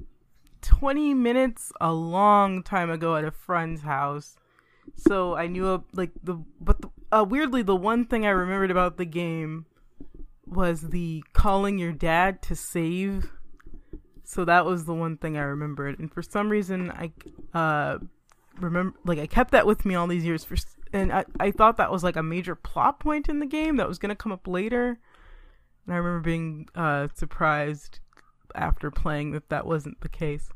20 minutes a long time ago at a friend's house. So I knew uh, like the but the, uh, weirdly the one thing I remembered about the game was the calling your dad to save. So that was the one thing I remembered, and for some reason I uh remember like I kept that with me all these years for and I, I thought that was like a major plot point in the game that was going to come up later. And I remember being uh, surprised after playing that that wasn't the case.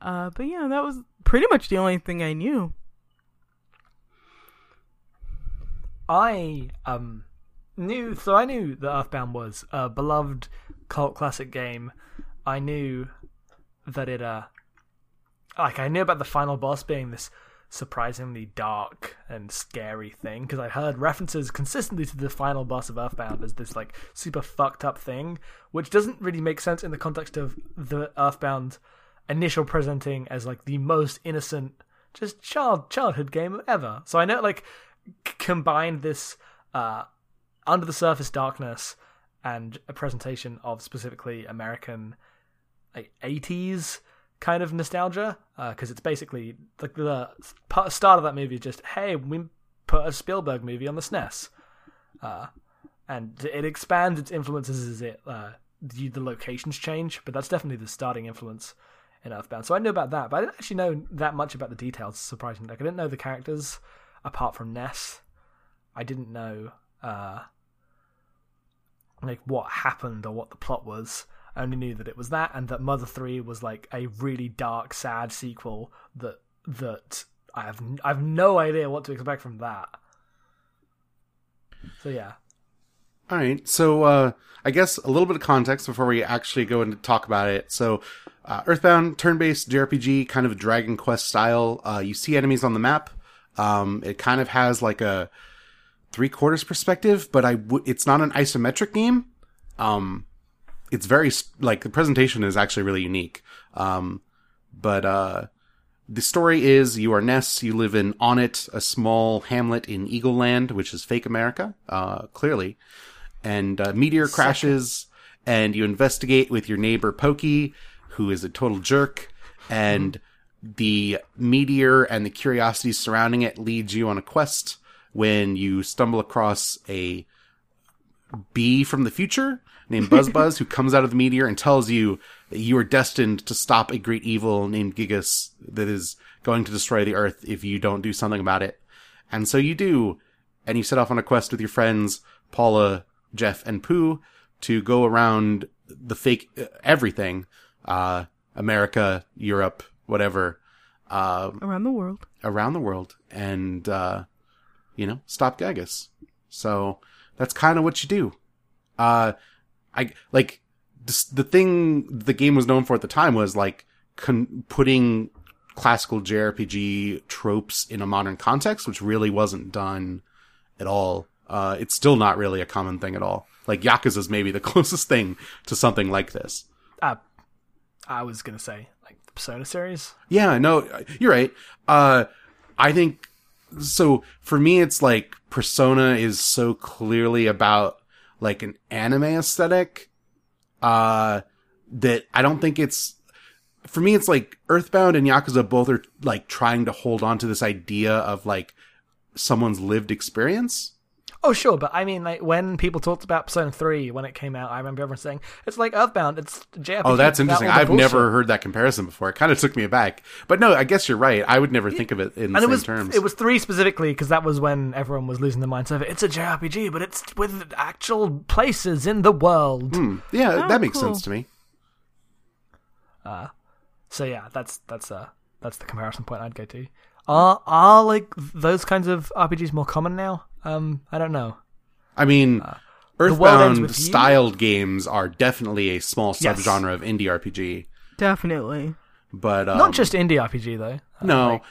Uh, but yeah, that was pretty much the only thing I knew. I um knew so I knew that Earthbound was a beloved cult classic game. I knew that it uh like I knew about the final boss being this surprisingly dark and scary thing because I heard references consistently to the final boss of Earthbound as this like super fucked up thing, which doesn't really make sense in the context of the Earthbound initial presenting as like the most innocent, just child childhood game ever. So I know like c- combined this uh, under the surface darkness and a presentation of specifically American like 80s kind of nostalgia because it's basically like the part, start of that movie is just hey we put a Spielberg movie on the SNES uh, and it expands its influences as it uh, the, the locations change but that's definitely the starting influence in Earthbound. So I knew about that but I didn't actually know that much about the details surprisingly. Like I didn't know the characters apart from Ness. I didn't know uh, like what happened or what the plot was. I only knew that it was that, and that Mother Three was like a really dark, sad sequel that that I have I have no idea what to expect from that. So yeah, All right. So, uh, I guess a little bit of context before we actually go and talk about it. So, uh, Earthbound, turn-based JRPG, kind of Dragon Quest style. Uh, you see enemies on the map. Um, it kind of has like a three quarters perspective, but I w- it's not an isometric game. Um, it's very like the presentation is actually really unique. Um, but uh, the story is you are Ness. You live in Onett, a small hamlet in Eagleland, which is fake America, uh, clearly. And uh, meteor crashes, and you investigate with your neighbor Pokey, who is a total jerk. And the meteor and the curiosity surrounding it leads you on a quest when you stumble across a bee from the future named Buzz Buzz who comes out of the meteor and tells you that you are destined to stop a great evil named Giygas that is going to destroy the earth if you don't do something about it. And so you do. And you set off on a quest with your friends, Paula, Jeff, and Poo to go around the fake uh, everything, uh, America, Europe, whatever, uh, Around the world. around the world and, uh, you know, stop Giygas. So that's kind of what you do. Uh, I, like, the, the thing the game was known for at the time was like con- putting classical JRPG tropes in a modern context, which really wasn't done at all. Uh, it's still not really a common thing at all. Like Yakuza is maybe the closest thing to something like this. uh, I was gonna say like the Persona series. Yeah, no, you're right. Uh, I think so. For me, it's like Persona is so clearly about like an anime aesthetic, uh, that I don't think it's, for me, it's like Earthbound and Yakuza both are like trying to hold on to this idea of like someone's lived experience. Oh sure, but I mean like when people talked about Persona Three when it came out, I remember everyone saying it's like Earthbound. It's JRPG. Oh, that's interesting. I've bullshit." never heard that comparison before. It kind of took me aback. But no, I guess you're right. I would never think of it in the And same it was terms. it was three specifically because that was when everyone was losing their minds over it's a JRPG, but it's with actual places in the world. Hmm. yeah, Oh, that makes cool. sense to me. So yeah, that's that's uh that's the comparison point I'd go to. Are are like those kinds of RPGs more common now? Um, I don't know. I mean, World Ends Earthbound with You? styled games are definitely a small Yes. subgenre of indie RPG, Definitely. but um, Not just indie RPG though. Uh, no. like-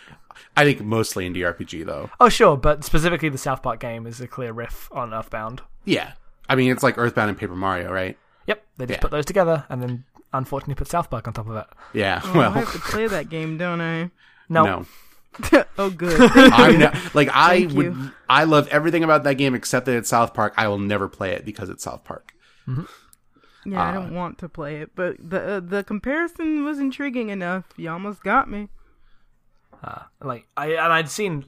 I think mostly indie RPG though. oh sure, but specifically the South Park game is a clear riff on Earthbound. Yeah, I mean it's like Earthbound and Paper Mario, right? Yep, they just Yeah. put those together and then unfortunately put South Park on top of it. Yeah. Oh, I well, have to play that game, don't I? No, no. oh, good. I'm not, like I Thank would. you. I love everything about that game except that it's South Park. I will never play it because it's South Park. Yeah, I Uh, don't want to play it, but the uh, the comparison was intriguing enough. You almost got me. like I and I'd seen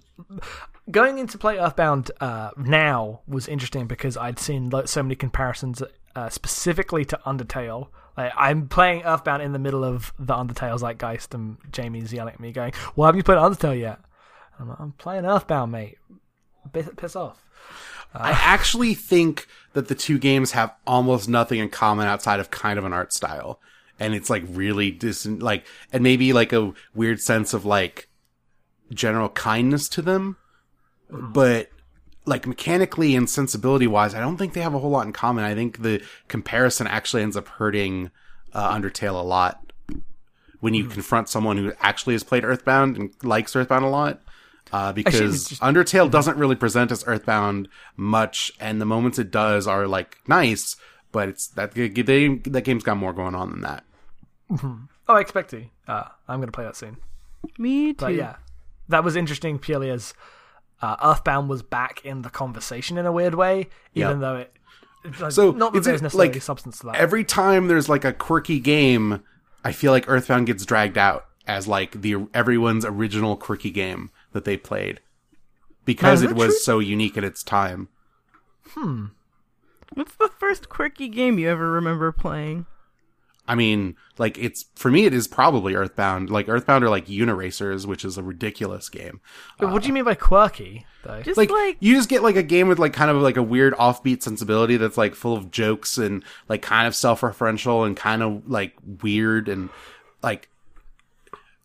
going into play Earthbound uh, now was interesting because I'd seen lo- so many comparisons uh, specifically to Undertale. Like I'm playing Earthbound in the middle of the Undertale zeitgeist, and Jamie's yelling at me, going, "Why haven't you played Undertale yet?" I'm, like, I'm playing Earthbound, mate. Piss, piss off. I uh, actually think that the two games have almost nothing in common outside of kind of an art style. And it's like really dis like, and maybe like a weird sense of like general kindness to them. Mm. But like mechanically and sensibility wise, I don't think they have a whole lot in common. I think the comparison actually ends up hurting uh, Undertale a lot when you confront someone who actually has played Earthbound and likes Earthbound a lot. Uh, because just- Undertale doesn't really present as Earthbound much, and the moments it does are like nice, but it's that they, that game's got more going on than that. Oh, I expect to. Uh, I'm gonna play that soon. Me too. But yeah, that was interesting purely as uh, Earthbound was back in the conversation in a weird way, even Yep. though it. it's Like, So, not that it's there's necessarily like, substance to that. Every time there's like a quirky game, I feel like Earthbound gets dragged out as like the everyone's original quirky game that they played because Now, it was true? so unique at its time. Hmm. What's the first quirky game you ever remember playing? I mean, like it's for me, it is probably Earthbound. Like Earthbound are like Uniracers, which is a ridiculous game. But what do you uh, mean by quirky, though? Just Like, like, you just get like a game with like kind of like a weird offbeat sensibility that's like full of jokes and like kind of self-referential and kind of like weird and like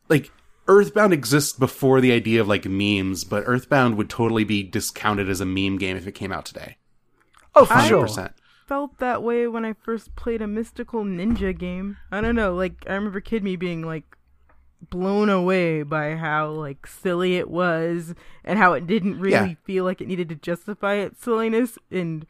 like Earthbound exists before the idea of like memes, but Earthbound would totally be discounted as a meme game if it came out today. oh, for I- sure. 100%. felt that way when I first played a mystical ninja game. I don't know, like I remember Kid Me being like blown away by how like silly it was and how it didn't really Yeah. feel like it needed to justify its silliness and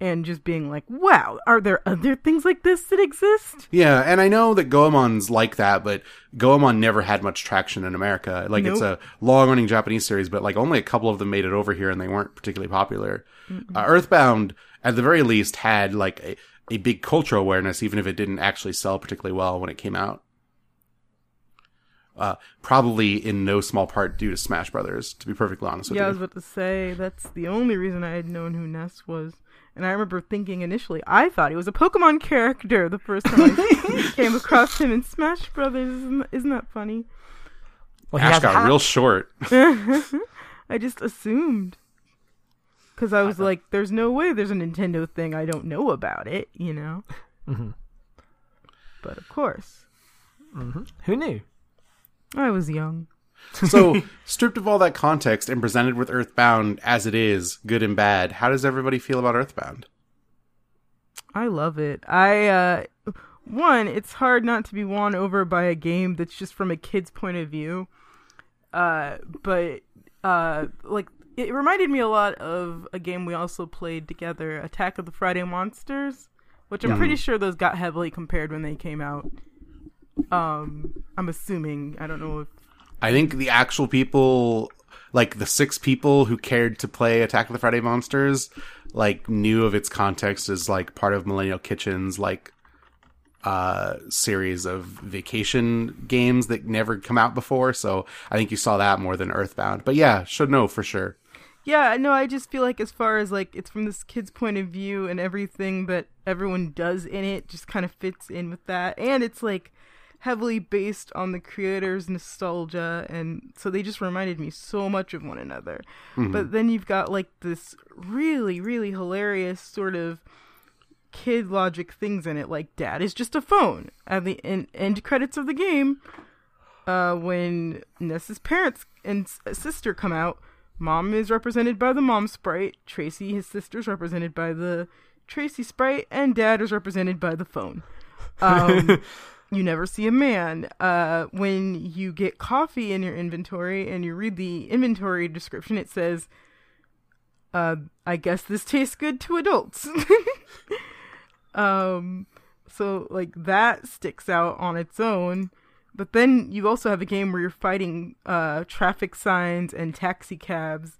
and just being like, "Wow, are there other things like this that exist?" Yeah, and I know that Goemon's like that, but Goemon never had much traction in America. Like it's a long-running Japanese series, but like only a couple of them made it over here, and they weren't particularly popular. Uh, Earthbound, at the very least, had like a, a big cultural awareness, even if it didn't actually sell particularly well when it came out. Uh, probably in no small part due to Smash Brothers, to be perfectly honest with you. Yeah, I was about to say that's the only reason I had known who Ness was. And I remember thinking initially, I thought he was a Pokemon character the first time I came across him in Smash Brothers. Isn't, isn't that funny? Well, he Ash got hat- real short. I just assumed. Because I was like, there's no way there's a Nintendo thing I don't know about it, you know? Mhm. But of course, Who knew? I was young. So, stripped of all that context and presented with Earthbound as it is, good and bad, how does everybody feel about Earthbound? I love it. I, uh, one, it's hard not to be won over by a game that's just from a kid's point of view. Uh, but, uh, like, it reminded me a lot of a game we also played together, Attack of the Friday Monsters, which I'm pretty sure those got heavily compared when they came out. Um, I'm assuming. I don't know if I think the actual people, like the six people who cared to play Attack of the Friday Monsters, like knew of its context as like part of Millennium Kitchen's like uh series of vacation games that never come out before. So I think you saw that more than Earthbound. But yeah, should know for sure. Yeah, no, I just feel like as far as like it's from this kid's point of view and everything that everyone does in it just kind of fits in with that. And it's like heavily based on the creator's nostalgia and so they just reminded me so much of one another. But then you've got like this really really hilarious sort of kid logic things in it like dad is just a phone at the end, end credits of the game uh, when Ness's parents and s- sister come out, mom is represented by the mom sprite, Tracy, his sister's represented by the Tracy sprite, and dad is represented by the phone. Um, you never see a man. Uh, when you get coffee in your inventory and you read the inventory description, it says, uh, I guess this tastes good to adults. um, so, like, that sticks out on its own. But then you also have a game where you're fighting uh, traffic signs and taxi cabs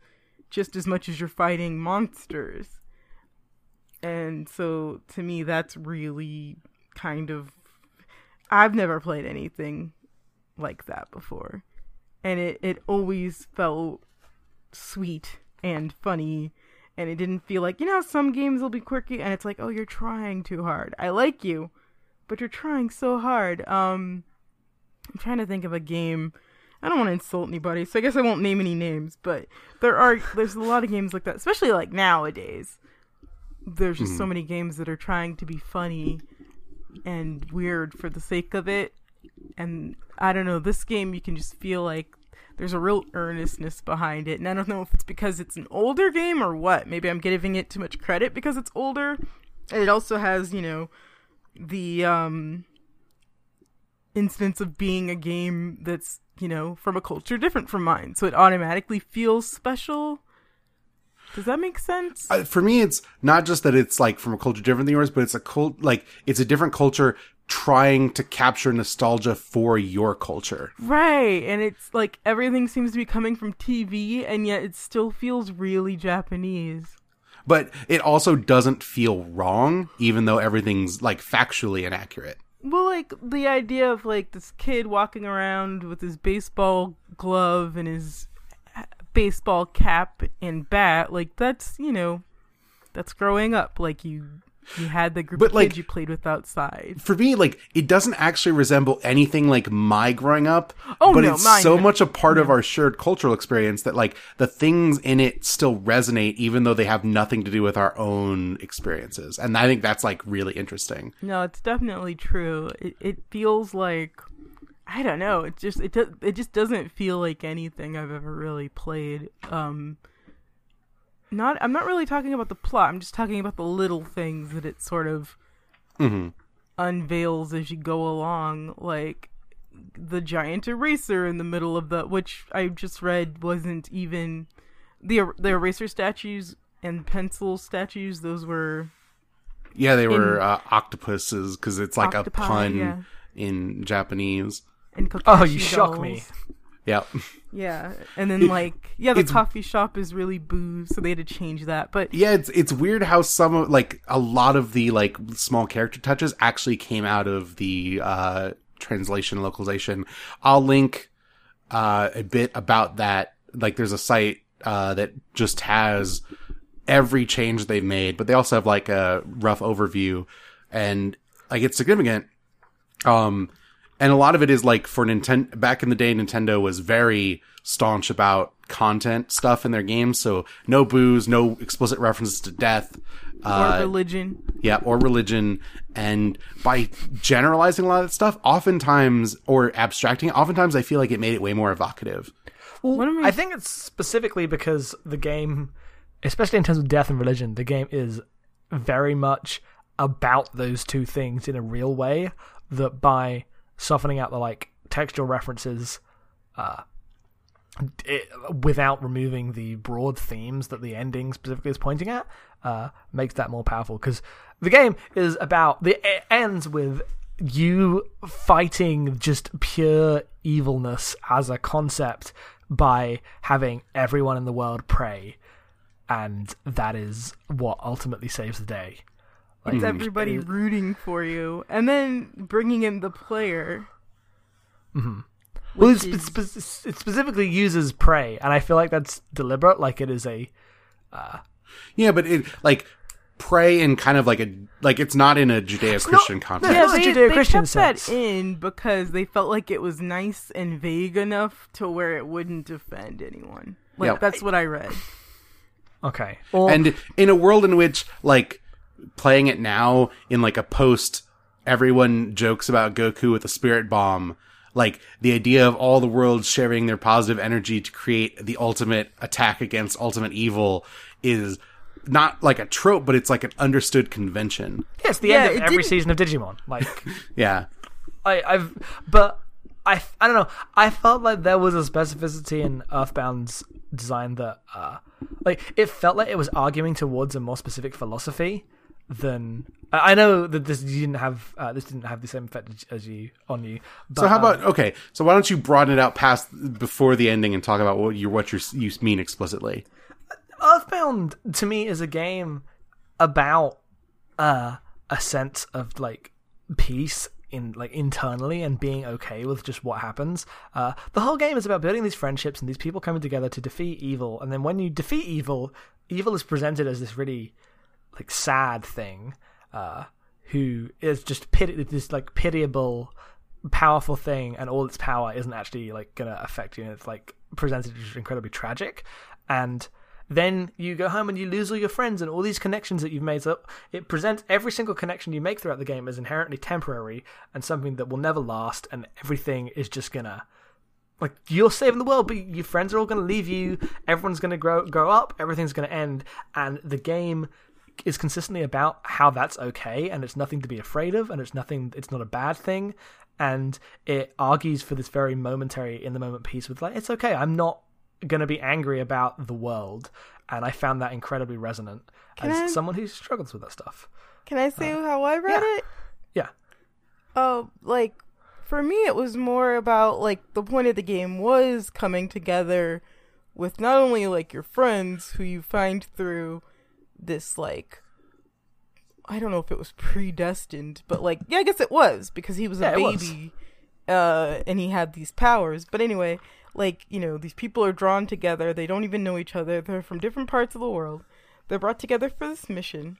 just as much as you're fighting monsters. And so to me, that's really kind of. I've never played anything like that before. And it, it always felt sweet and funny. And it didn't feel like, you know, some games will be quirky and it's like, oh, you're trying too hard. I like you, but you're trying so hard. Um, I'm trying to think of a game. I don't want to insult anybody, so I guess I won't name any names. But there are there's a lot of games like that, especially like nowadays. There's just so many games that are trying to be funny and weird for the sake of it. And I don't know, this game you can just feel like there's a real earnestness behind it. And I don't know if it's because it's an older game or what. Maybe I'm giving it too much credit because it's older. And it also has, you know, the um instance of being a game that's you know from a culture different from mine so it automatically feels special does that make sense Uh, for me, it's not just that it's like from a culture different than yours, but it's a cult like it's a different culture trying to capture nostalgia for your culture. right and it's like everything seems to be coming from tv and yet it still feels really japanese But it also doesn't feel wrong, even though everything's like factually inaccurate. well like the idea of like this kid walking around with his baseball glove and his baseball cap and bat like that's you know that's growing up like you You had the group But, of like- kids you played with outside. For me, like it doesn't actually resemble anything like my growing up. Oh, but no, it's mine- so much a part of our shared cultural experience that like the things in it still resonate, even though they have nothing to do with our own experiences. And I think that's like really interesting. No, it's definitely true. It it feels like I don't know. It just it does it just doesn't feel like anything I've ever really played. Um not I'm not really talking about the plot. I'm just talking about the little things that it sort of hmm unveils as you go along like the giant eraser in the middle of the which I just read wasn't even the er- the eraser statues and pencil statues those were Yeah, they were In- uh, octopuses because it's like Octopi, a pun yeah. in Japanese. And Oh, you shock me. Yeah. Yeah, and then like yeah, the it's- coffee shop is really booze, so they had to change that. But Yeah, it's it's weird how some of like a lot of the like small character touches actually came out of the uh translation localization. I'll link uh a bit about that. Like there's a site uh that just has every change they've made, but they also have like a rough overview and like it's significant. Um and a lot of it is like for Nintendo back in the day Nintendo was very staunch about content stuff in their games, so no booze, no explicit references to death. or Uh, religion. yeah, or religion. And by generalizing a lot of that stuff, oftentimes, or abstracting it, oftentimes I feel like it made it way more evocative. Well, What am I- I think it's specifically because the game, especially in terms of death and religion, the game is very much about those two things in a real way. That by softening out the like textual references, uh, it, without removing the broad themes that the ending specifically is pointing at, uh, makes that more powerful. Because the game is about the ends with you fighting just pure evilness as a concept by having everyone in the world pray, and that is what ultimately saves the day. Like, It's everybody rooting for you, and then bringing in the player. Mm-hmm. Well, which it's, is- it's, it's- it specifically uses pray, and I feel like that's deliberate. Like it is a uh, Yeah, but it, like, pray and kind of like a, like, it's not in a Judeo Christian context. Yeah, Yeah, it's a they, they Judeo-Christian kept that sense. in because they felt like it was nice and vague enough to where it wouldn't offend anyone. Like Yeah. that's what I read. okay. Or, and in a world in which like playing it now in like a post everyone jokes about goku with a spirit bomb like the idea of all the worlds sharing their positive energy to create the ultimate attack against ultimate evil is not like a trope but it's like an understood convention yes, the Yeah, end of every didn't- season of Digimon. Like yeah I, I've, but I, I don't know. I felt like there was a specificity in Earthbound's design that, uh, like, it felt like it was arguing towards a more specific philosophy than. I know that this you didn't have uh, this didn't have the same effect as- you on you. But, so how um, about okay so why don't you broaden it out past before the ending and talk about what you what you you mean explicitly Earthbound to me is a game about uh, a sense of like peace in like internally and being okay with just what happens. Uh, the whole game is about building these friendships and these people coming together to defeat evil. And then when you defeat evil, evil is presented as this really like sad thing, uh, who is just pity this like pitiable, powerful thing, and all its power isn't actually like gonna affect you. And it's like presented as incredibly tragic, and then you go home and you lose all your friends and all these connections that you've made. So it presents every single connection you make throughout the game as inherently temporary and something that will never last, and everything is just gonna like you're saving the world, but your friends are all to leave you. Everyone's to grow grow up. Everything's to end, and the game is consistently about how that's okay, and it's nothing to be afraid of, and it's nothing. It's not a bad thing, and it argues for this very momentary in the moment peace with like it's okay. I'm not going to be angry about the world, and I found that incredibly resonant Can as I- someone who struggles with that stuff. Can I say uh, how I read yeah. it? Yeah. Oh, like for me, it was more about like the point of the game was coming together with not only like your friends who you find through this like I don't know if it was predestined, but like yeah, I guess it was because he was a Yeah, was. baby, uh, and he had these powers. But anyway, like you know, these people are drawn together. They don't even know each other. They're from different parts of the world. They're brought together for this mission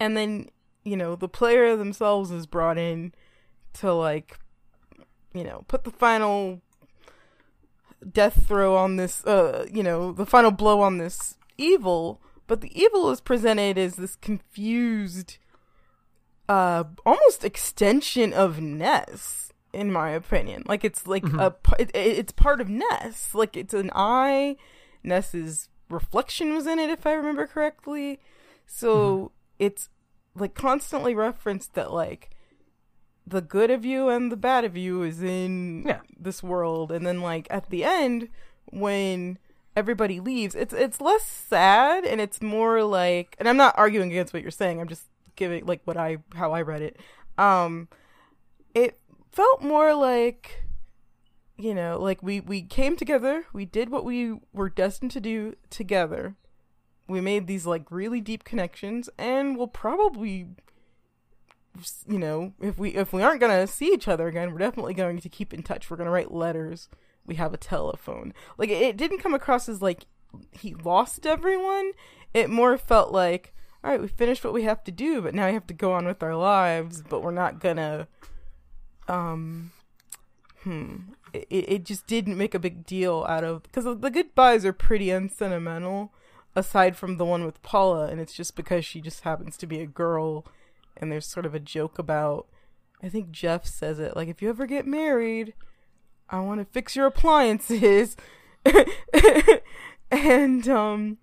and then you know the player themselves is brought in to like you know put the final death throw on this uh you know the final blow on this evil but the evil is presented as this confused uh almost extension of Ness in my opinion. Like it's like a it, it's part of Ness. Like it's an eye. Ness's reflection was in it if I remember correctly. So it's like constantly referenced that like the good of you and the bad of you is in Yeah. this world. And then like at the end when everybody leaves it's it's less sad and it's more like and I'm not arguing against what you're saying I'm just giving like what I how I read it. Um it felt more like you know like we we came together we did what we were destined to do together. We made these like really deep connections and we'll probably you know if we if we aren't gonna see each other again we're definitely going to keep in touch. We're gonna write letters we have a telephone. Like it, didn't come across as like he lost everyone. It more felt like all right we finished what we have to do but now we have to go on with our lives but we're not gonna um hmm. It, it just didn't make a big deal out of because the goodbyes are pretty unsentimental aside from the one with Paula and it's just because she just happens to be a girl and there's sort of a joke about I think Jeff says it like if you ever get married I want to fix your appliances and um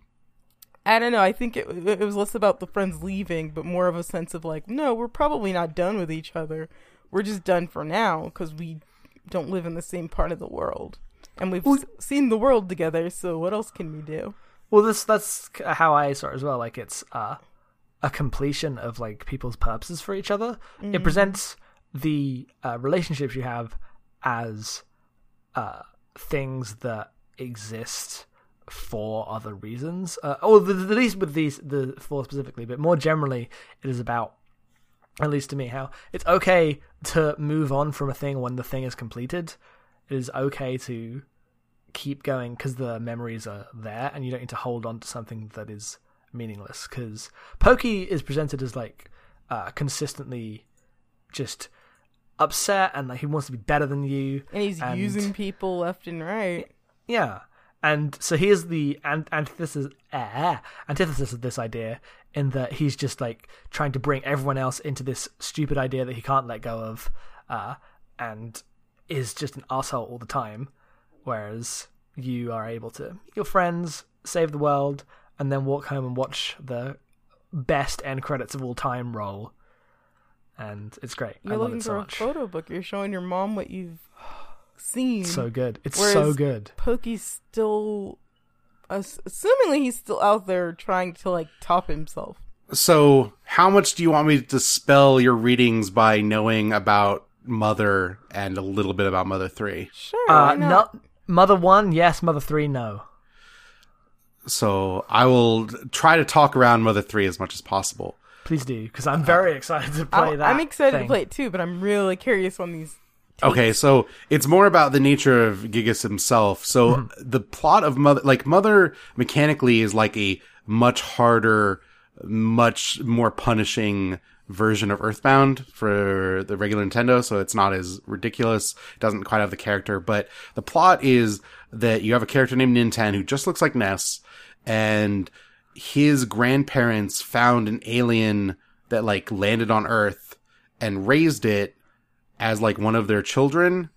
I don't know I think it it was less about the friends leaving but more of a sense of like no we're probably not done with each other we're just done for now cuz we don't live in the same part of the world and we've Well- s- seen the world together so what else can we do Well, this that's how I saw it as well. Like it's uh, a completion of like people's purposes for each other. It presents the uh, relationships you have as uh, things that exist for other reasons, uh, or the, the least with these the four specifically, but more generally, it is about at least to me how it's okay to move on from a thing when the thing is completed. It is okay to keep going because the memories are there and you don't need to hold on to something that is meaningless because pokey is presented as like uh consistently just upset and like he wants to be better than you. And he's And- using people left and right. Yeah. And so here's the an- antithesis uh, antithesis of this idea in that he's just like trying to bring everyone else into this stupid idea that he can't let go of uh, and is just an asshole all the time. Whereas you are able to your friends save the world and then walk home and watch the best end credits of all time roll and it's great You're i love looking it so for a photo book. You're showing your mom what you've seen. so good it's Whereas- so good Pokey's still, ass- assumingly he's still out there trying to like top himself. So, how much do you want me to dispel your readings by knowing about Mother and a little bit about Mother 3? Sure. uh no not? mother one yes mother three no So, I will try to talk around Mother 3 as much as possible. Please do, because I'm very excited to play I- that. I'm excited to play it too, but I'm really curious on these. Okay, so it's more about the nature of Giygas himself. So mm-hmm. the plot of Mother, like Mother mechanically is like a much harder, much more punishing version of Earthbound for the regular Nintendo. So it's not as ridiculous. It doesn't quite have the character, but the plot is that you have a character named Ninten who just looks like Ness and his grandparents found an alien that like landed on Earth and raised it as like one of their children,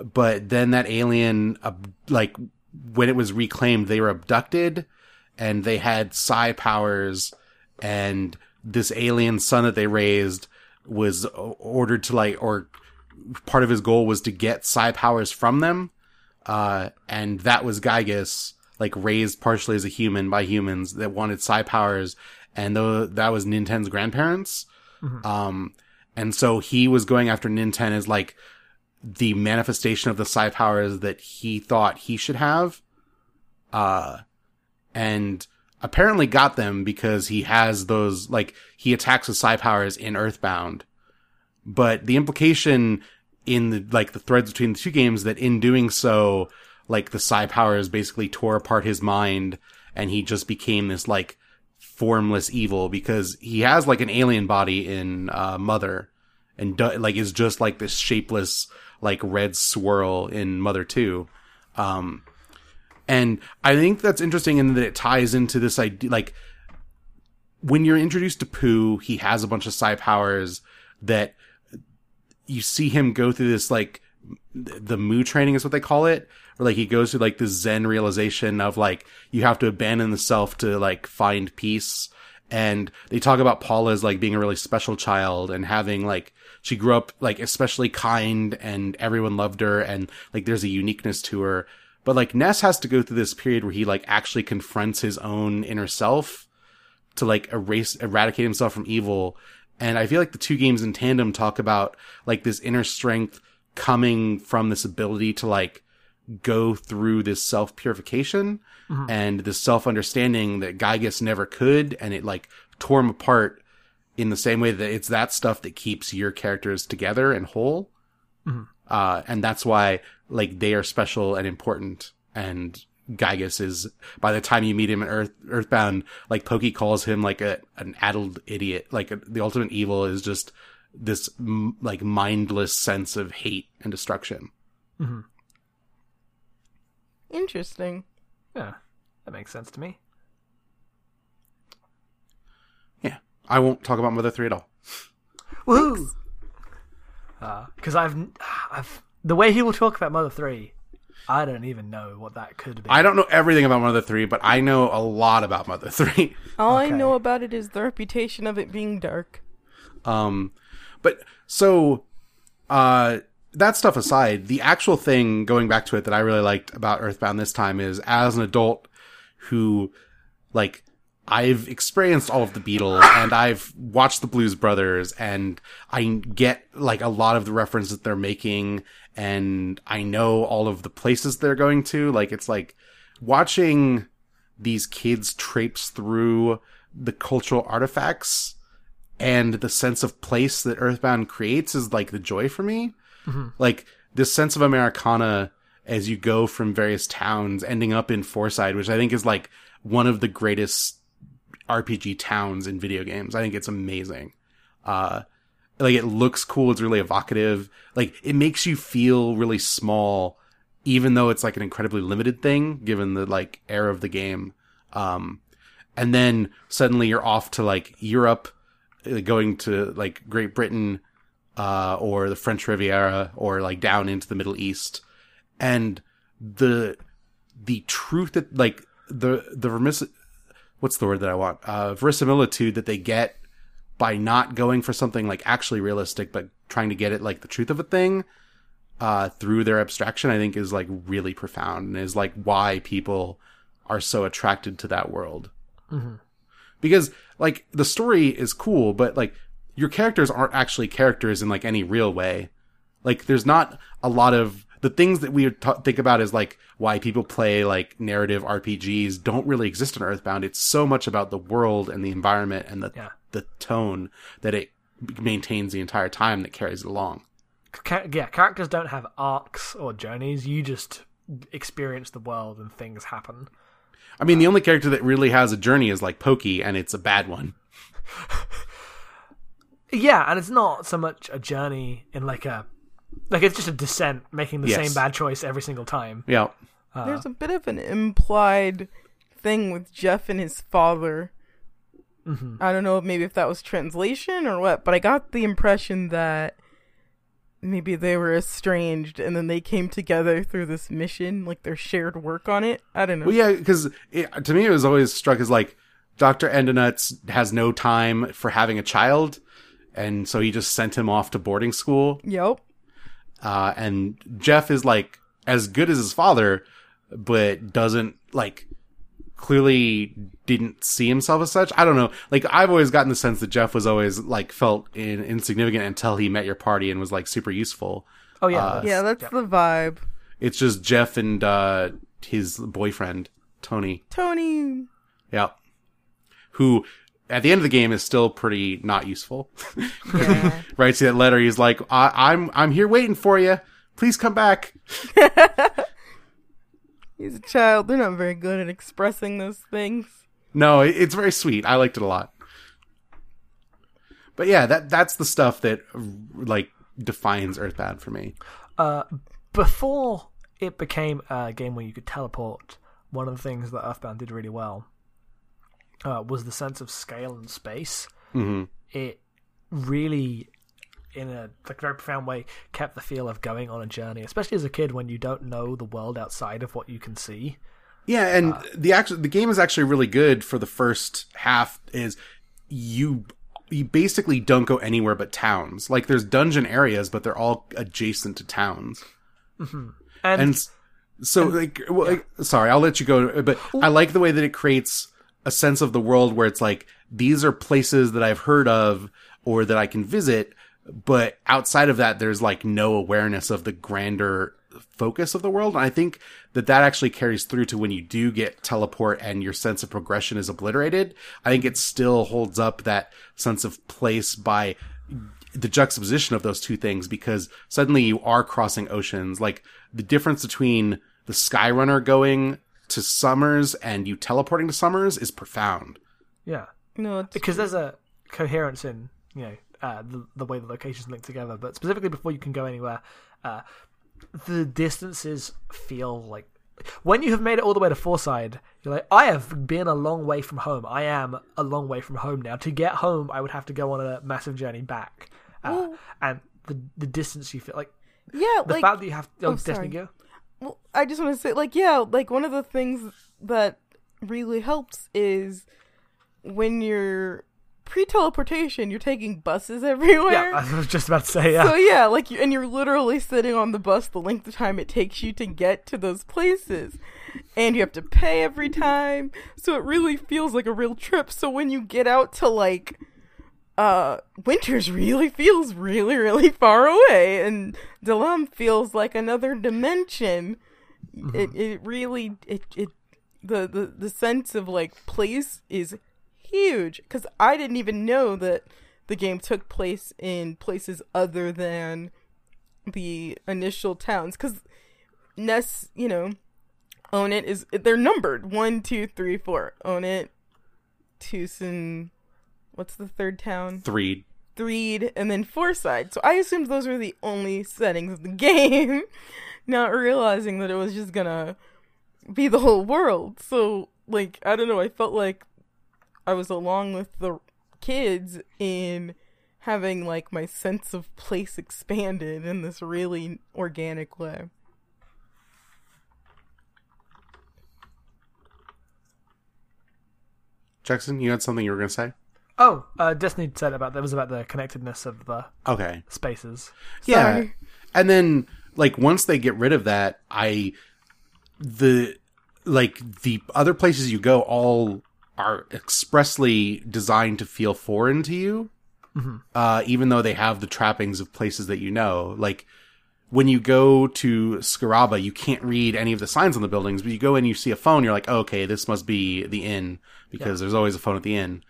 but then that alien, ab- like when it was reclaimed, they were abducted and they had psi powers and this alien son that they raised was ordered to like, or part of his goal was to get psi powers from them. Uh, and that was Giygas, like raised partially as a human by humans that wanted psi powers. And though that was Nintendo's grandparents. Um, and so he was going after Ninten as like the manifestation of the psi powers that he thought he should have. Uh, and apparently got them because he has those, like, he attacks with psi powers in Earthbound. But the implication in the, like, the threads between the two games that in doing so, like, the psi powers basically tore apart his mind and he just became this, like, formless evil because he has like an alien body in uh, Mother, and do- like is just like this shapeless like red swirl in Mother Two. Um, and I think that's interesting in that it ties into this idea, like when you're introduced to Poo, he has a bunch of psi powers that you see him go through this like the Mu training is what they call it, where like he goes through like this Zen realization of like you have to abandon the self to like find peace. And they talk about Paula as like being a really special child and having like she grew up like especially kind and everyone loved her and like there's a uniqueness to her. But like Ness has to go through this period where he like actually confronts his own inner self to like erase eradicate himself from evil and i feel like the two games in tandem talk about like this inner strength coming from this ability to like go through this self purification mm-hmm. and this self understanding that Giygas never could and it like tore him apart in the same way that it's that stuff that keeps your characters together and whole. Mm-hmm. Uh and that's why like they are special and important. And Giygas is by the time you meet him in Earth Earthbound, like Pokey calls him like a an addled idiot. Like the ultimate evil is just this m- like mindless sense of hate and destruction. Mm-hmm. Interesting. Yeah, that makes sense to me. Yeah, I won't talk about Mother Three at all. Woo! Because I've, I've the way he will talk about Mother Three, I don't even know what that could be. I don't know everything about Mother Three, but I know a lot about Mother Three. All I know about it is the reputation of it being dark. Um, but so, uh, that stuff aside, the actual thing going back to it that I really liked about Earthbound this time is as an adult who, like, I've experienced all of the Beatles and I've watched the Blues Brothers and I get like a lot of the references that they're making and I know all of the places they're going to. Like, it's like watching these kids traipse through the cultural artifacts and the sense of place that Earthbound creates is like the joy for me. Like this sense of Americana as you go from various towns, ending up in Fourside, which I think is like one of the greatest RPG towns in video games. I think it's amazing. Uh, like it looks cool. It's really evocative. Like it makes you feel really small, even though it's like an incredibly limited thing given the like era of the game. Um, and then suddenly you're off to like Europe, uh, going to like Great Britain, uh, or the French Riviera, or like down into the Middle East, and the the truth that like the the remis- what's the word that I want? Uh, verisimilitude that they get by not going for something like actually realistic, but trying to get it like the truth of a thing uh, through their abstraction, I think is like really profound and is like why people are so attracted to that world. Because like the story is cool but like your characters aren't actually characters in like any real way like there's not a lot of the things that we ta think about as like why people play like narrative rpgs don't really exist in earthbound it's so much about the world and the environment and the Yeah. the tone that it maintains the entire time that carries it along Ca- yeah, characters don't have arcs or journeys. You just experience the world and things happen. i mean the uh, only character that really has a journey is like pokey and it's a bad one Yeah, and it's not so much a journey in like a like it's just a descent, making the Yes. same bad choice every single time. yeah uh, There's a bit of an implied thing with Jeff and his father. Mm-hmm. I don't know maybe if that was translation or what, but I got the impression that maybe they were estranged and then they came together through this mission, like their shared work on it. I don't know. Well, yeah, because to me it was always struck as like Doctor Andonuts has no time for having a child, and so he just sent him off to boarding school. Yep. Uh, and Jeff is like as good as his father, but doesn't like clearly didn't see himself as such. I don't know. Like I've always gotten the sense that Jeff was always like felt in, insignificant until he met your party and was like super useful. Oh yeah, Uh, Yeah, that's yep. the vibe. It's just Jeff and uh, his boyfriend Tony. Tony. Yeah. Who at the end of the game is still pretty not useful. Yeah. Writes that letter. He's like, I- I'm I'm here waiting for you. Please come back. He's a child. They're not very good at expressing those things. No, it- it's very sweet. I liked it a lot. But yeah, that that's the stuff that like defines Earthbound for me. Uh, before it became a game where you could teleport, one of the things that Earthbound did really well uh, was the sense of scale and space. hmm It really, in a like very profound way, kept the feel of going on a journey, especially as a kid when you don't know the world outside of what you can see. Yeah, and the actual the game is actually really good for the first half. Is you you basically don't go anywhere but towns. Like there's dungeon areas, but they're all adjacent to towns. And, and s- so like, well, like, sorry i'll let you go but i like the way that it creates a sense of the world where it's like these are places that i've heard of or that i can visit but outside of that there's like no awareness of the grander focus of the world and i think that that actually carries through to when you do get teleport and your sense of progression is obliterated i think it still holds up that sense of place by the juxtaposition of those two things because suddenly you are crossing oceans. Like the difference between the Skyrunner going to Summers and you teleporting to Summers is profound. yeah, No, it's because there's a coherence in you know uh, the the way the locations link together. But specifically before you can go anywhere, uh, the distances feel like when you have made it all the way to Fourside, you're like, I have been a long way from home. I am a long way from home now. To get home, I would have to go on a massive journey back, uh, and the the distance you feel like yeah, the like fact that you have oh, oh, Destiny sorry. Well, I just want to say, like, yeah, like one of the things that really helps is when you're pre-teleportation, you're taking buses everywhere. Yeah, I was just about to say yeah. So yeah, like, you, and you're literally sitting on the bus the length of time it takes you to get to those places, and you have to pay every time. So it really feels like a real trip. So when you get out to like, uh, Winters really feels really really far away, and Dalaam feels like another dimension. It it really it it the the the sense of like place is huge because I didn't even know that the game took place in places other than the initial towns because Ness, you know, Onett is they're numbered one, two, three, four. Own it, Twoson. What's the third town? Three. Threed, and then Fourside. So I assumed those were the only settings of the game, not realizing that it was just gonna be the whole world. So, like, I don't know, I felt like I was along with the kids in having, like, my sense of place expanded in this really organic way. Jackson, you had something you were going to say? Oh, uh, Destiny said about that was about the connectedness of the Okay. spaces. Yeah. Sorry. And then like once they get rid of that, I the like the other places you go all are expressly designed to feel foreign to you. Uh, even though they have the trappings of places that you know, like when you go to Scaraba, you can't read any of the signs on the buildings, but you go in, you see a phone, you're like, oh, okay, this must be the inn because there's always a phone at the inn.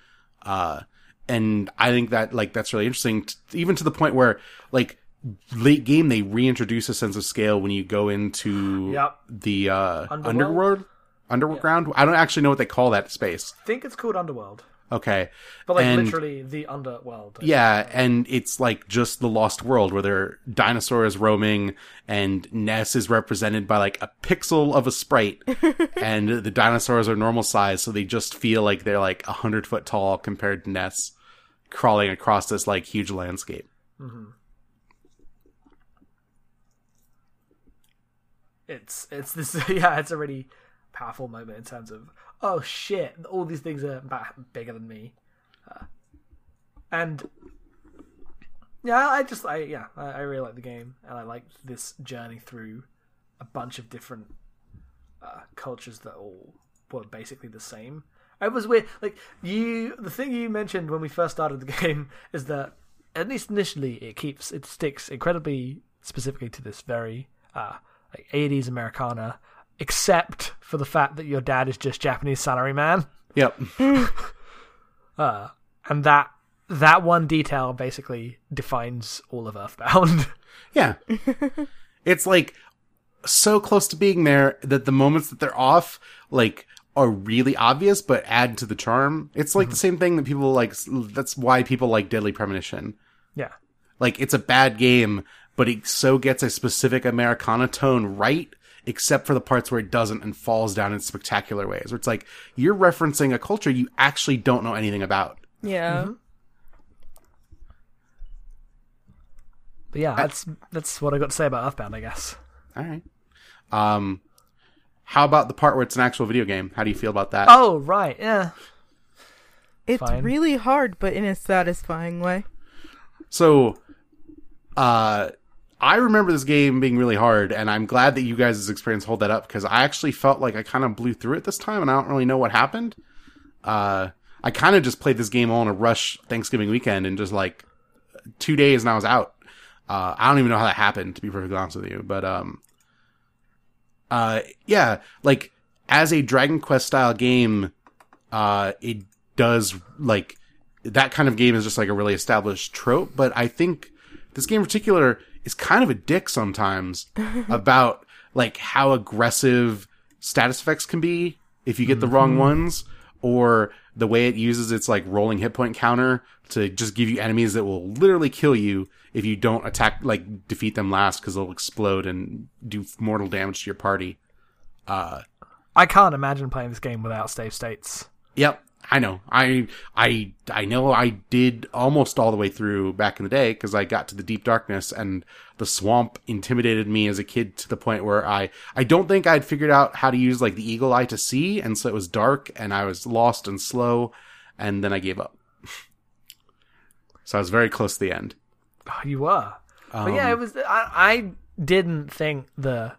Uh, and I think that like that's really interesting, t- even to the point where like late game they reintroduce a sense of scale when you go into Yep. the uh, Underworld? underworld, underground. I don't actually know what they call that space. I think it's called Underworld, Okay, but like And- literally the Underworld. yeah, and it's like just the lost world where there are dinosaurs roaming, and Ness is represented by like a pixel of a sprite, and the dinosaurs are normal size, so they just feel like they're like a hundred foot tall compared to Ness crawling across this like huge landscape. Mm-hmm. It's it's this yeah, it's a really powerful moment in terms of oh shit, all these things are bigger than me, uh, and yeah, I just I yeah I, I really like the game and I like this journey through a bunch of different uh, cultures that all were basically the same. It was weird. Like you, the thing you mentioned when we first started the game is that at least initially it keeps it sticks incredibly specifically to this very uh, like 80s Americana, except for the fact that your dad is just Japanese salaryman, Yep. uh, and that that one detail basically defines all of Earthbound. Yeah. it's like so close to being there that the moments that they're off, like are really obvious but add to the charm. It's like the same thing that people like. That's why people like Deadly Premonition. Yeah. Like it's a bad game, but it so gets a specific Americana tone right, except for the parts where it doesn't and falls down in spectacular ways. Where it's like you're referencing a culture you actually don't know anything about. Yeah. But yeah, that's that's what I got to say about Earthbound, I guess. All right. Um, how about the part where it's an actual video game? How do you feel about that? Oh right, yeah. It's Fine. really hard, but in a satisfying way. So, uh, I remember this game being really hard, and I'm glad that you guys' experience hold that up because I actually felt like I kind of blew through it this time, and I don't really know what happened. Uh, I kind of just played this game all in a rush Thanksgiving weekend, and just like two days, and I was out. Uh, I don't even know how that happened, to be perfectly honest with you, but um, uh, yeah, like as a Dragon Quest style game, uh, it does like that kind of game is just like a really established trope. But I think this game in particular is kind of a dick sometimes about like how aggressive status effects can be if you get the wrong ones, or the way it uses its like rolling hit point counter to just give you enemies that will literally kill you if you don't attack like defeat them last because they'll explode and do mortal damage to your party. Uh, I can't imagine playing this game without save states. Yep, I know. I I I know. I did almost all the way through back in the day because I got to the deep darkness and the swamp intimidated me as a kid to the point where I I don't think I'd figured out how to use like the eagle eye to see, and so it was dark and I was lost and slow, and then I gave up. so I was very close to the end. Oh, you were. but yeah, it um, was. I, I didn't think the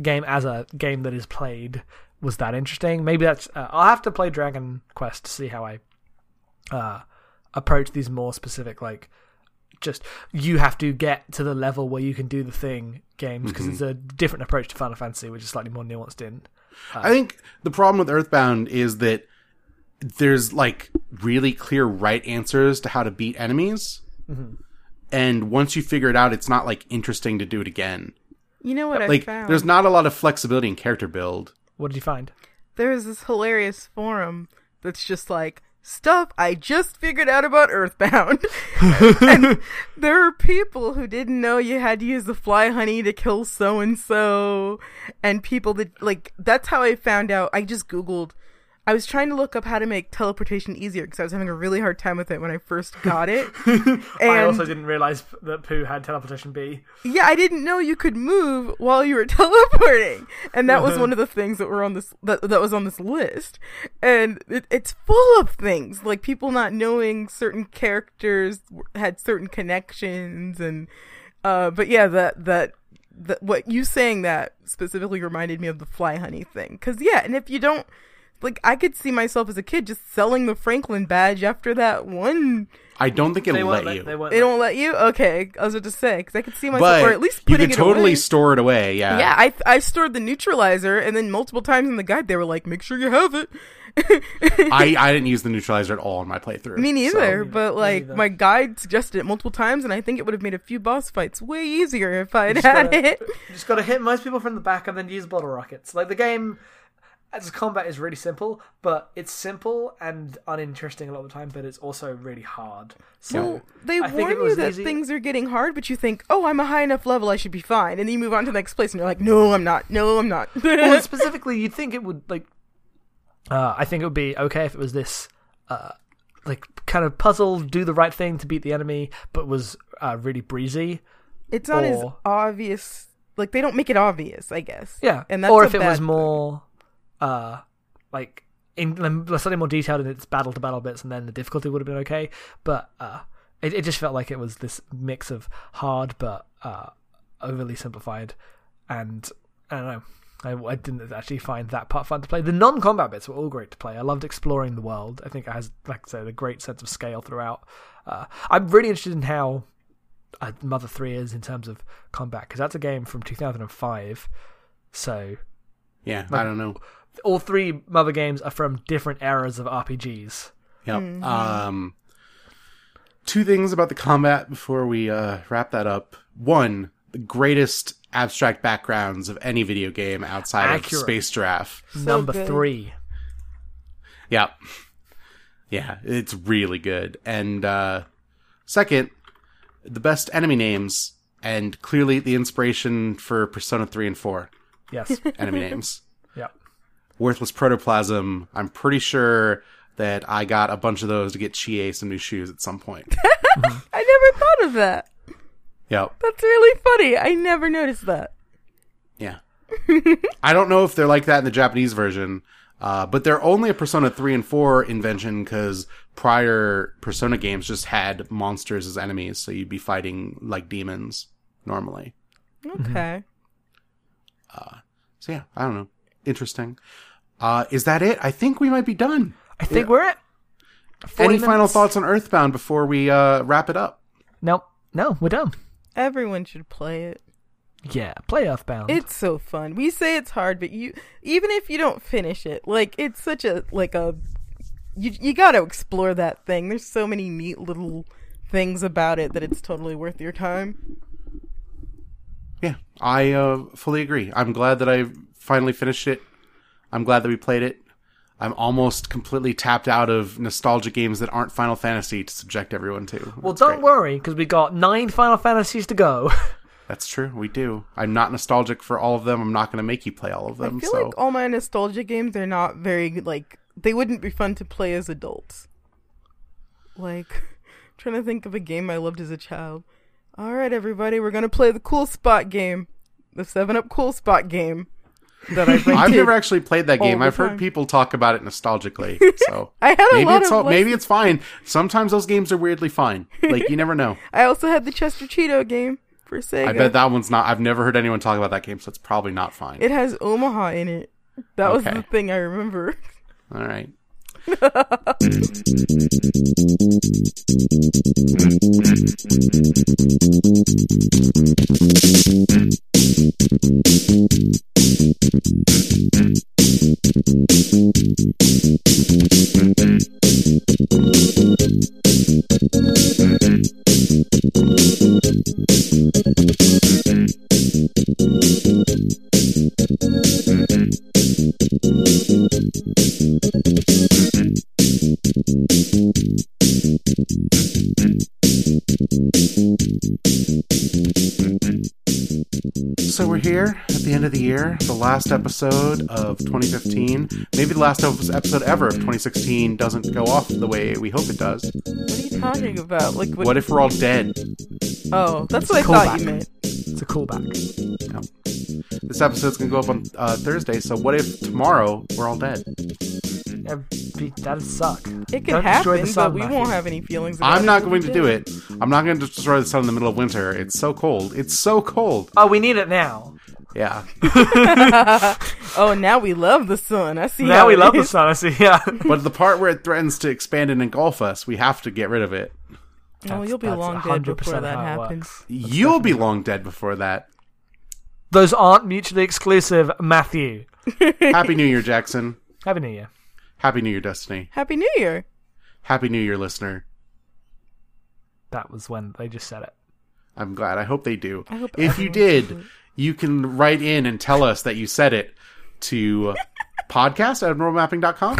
game as a game that is played was that interesting. Maybe that's. Uh, I'll have to play Dragon Quest to see how I uh, approach these more specific, like just you have to get to the level where you can do the thing games because it's a different approach to Final Fantasy, which is slightly more nuanced in. I think the problem with Earthbound is that there's like really clear right answers to how to beat enemies. And once you figure it out, it's not like interesting to do it again. You know what I Like, there's not a lot of flexibility in character build. What did you find? There's this hilarious forum that's just like stuff I just figured out about Earthbound. and there are people who didn't know you had to use the fly honey to kill so and so, and people that like that's how I found out. I just googled. I was trying to look up how to make teleportation easier because I was having a really hard time with it when I first got it. and I also didn't realize that Poo had teleportation B. yeah, I didn't know you could move while you were teleporting, and that was one of the things that were on this that, that was on this list. And it, it's full of things like people not knowing certain characters had certain connections, and uh, but yeah, that that. that what you saying that specifically reminded me of the fly honey thing because yeah and if you don't like i could see myself as a kid just selling the franklin badge after that one I don't think it'll won't let you. They won't. they let- don't let you okay i was about to say because i could see myself but or at least you could it totally away. store it away. Yeah. Yeah, I I stored the neutralizer, and then multiple times in the guide they were like, "Make sure you have it." I, I didn't use the neutralizer at all in my playthrough. Me neither, so- but like neither. my guide suggested it multiple times, and I think it would have made a few boss fights way easier if I had had gotta- it. You just got to hit most people from the back and then use bottle rockets. Like the game, as combat is really simple, but it's simple and uninteresting a lot of the time. But it's also really hard. So Well, they I think warn you that easy- things are getting hard, but you think, "Oh, I'm a high enough level, I should be fine," and then you move on to the next place, and you're like, "No, I'm not. No, I'm not." well, specifically, you'd think it would like. Uh, I think it would be okay if it was this, uh, like kind of puzzle, do the right thing to beat the enemy, but was uh, really breezy. it's not as obvious. Like they don't make it obvious, I guess. Yeah, and that's or if it was more, uh, like in slightly more detailed in its battle to battle bits, and then the difficulty would have been okay. But uh, it it just felt like it was this mix of hard but uh, overly simplified, and I don't know. I, I didn't actually find that part fun to play. The non-combat bits were all great to play. I loved exploring the world. I think it has, like I said, a great sense of scale throughout. Uh, I'm really interested in how uh, Mother 3 is in terms of combat because that's a game from 2005. So Yeah, I don't know. All three Mother games are from different eras of RPGs. Yep. Um, two things about the combat before we uh, wrap that up. One, the greatest abstract backgrounds of any video game outside Accurate. of Space Giraffe. Number good. three. Yeah. Yeah, it's really good. And uh second, the best enemy names and clearly the inspiration for Persona 3 and 4 Yes. enemy names. Worthless protoplasm. I'm pretty sure that I got a bunch of those to get Chie some new shoes at some point. I never thought of that. yep. That's really funny. I never noticed that. Yeah. I don't know if they're like that in the Japanese version, uh, but they're only a Persona 3 and 4 invention because prior Persona games just had monsters as enemies, so you'd be fighting like demons normally. Okay. So yeah, I don't know. Interesting. Uh, is that it? I think we might be done. I think we're at. 40 Any final thoughts on Earthbound before we uh, wrap it up? Nope. No, we're done. Everyone should play it. Yeah, play Earthbound. It's so fun. We say it's hard, but you even if you don't finish it, like it's such a like a you you got to explore that thing. There's so many neat little things about it that it's totally worth your time. Yeah, I uh, fully agree. I'm glad that I finally finished it. I'm glad that we played it. I'm almost completely tapped out of nostalgia games that aren't Final Fantasy to subject everyone to. well, That's don't great. worry, because we got nine Final Fantasies to go. That's true. We do. I'm not nostalgic for all of them. I'm not going to make you play all of them. I feel so like all my nostalgia games are not very like they wouldn't be fun to play as adults. Like trying to think of a game I loved as a child. All right, everybody, we're gonna play the Cool Spot game, the Seven Up Cool Spot game that I rented. I've never actually played that game. I've heard time. people talk about it nostalgically. So I had a maybe lot it's of all, maybe it's fine. Sometimes those games are weirdly fine. Like you never know. I also had the Chester Cheetah game for Sega. I bet that one's not. I've never heard anyone talk about that game, so it's probably not fine. it has Omaha in it. That was the thing I remember. All right. Thank you. So we're here at the end of the year, the last episode of 2015. Maybe the last episode ever of 2016 doesn't go off the way we hope it does. What are you talking about? Like what? What if we're all dead? oh, that's what I thought you meant. it's a callback. This episode's gonna go up on uh, Thursday, so what if tomorrow we're all dead? That'd, be, that'd suck. It could Don't destroy happen, the sun, but we won't have any feelings. About I'm not till going to do do it. I'm not going to destroy the sun in the middle of winter. It's so cold. It's so cold. Oh, we need it now. Yeah. Oh, now we love the sun. I see. now we it love the sun. I see. Yeah. But the part where it threatens to expand and engulf us, we have to get rid of it. Oh, you'll be long dead before that happens. works. You'll be long dead before that. Those aren't mutually exclusive, Matthew. Happy New Year, Jackson. Happy New Year. Happy New Year, Destiny. Happy New Year. Happy New Year, listener. That was when they just said it. I'm glad. I hope they do. I hope if you did, you can write in and tell us that you said it to podcast at normalmapping.com.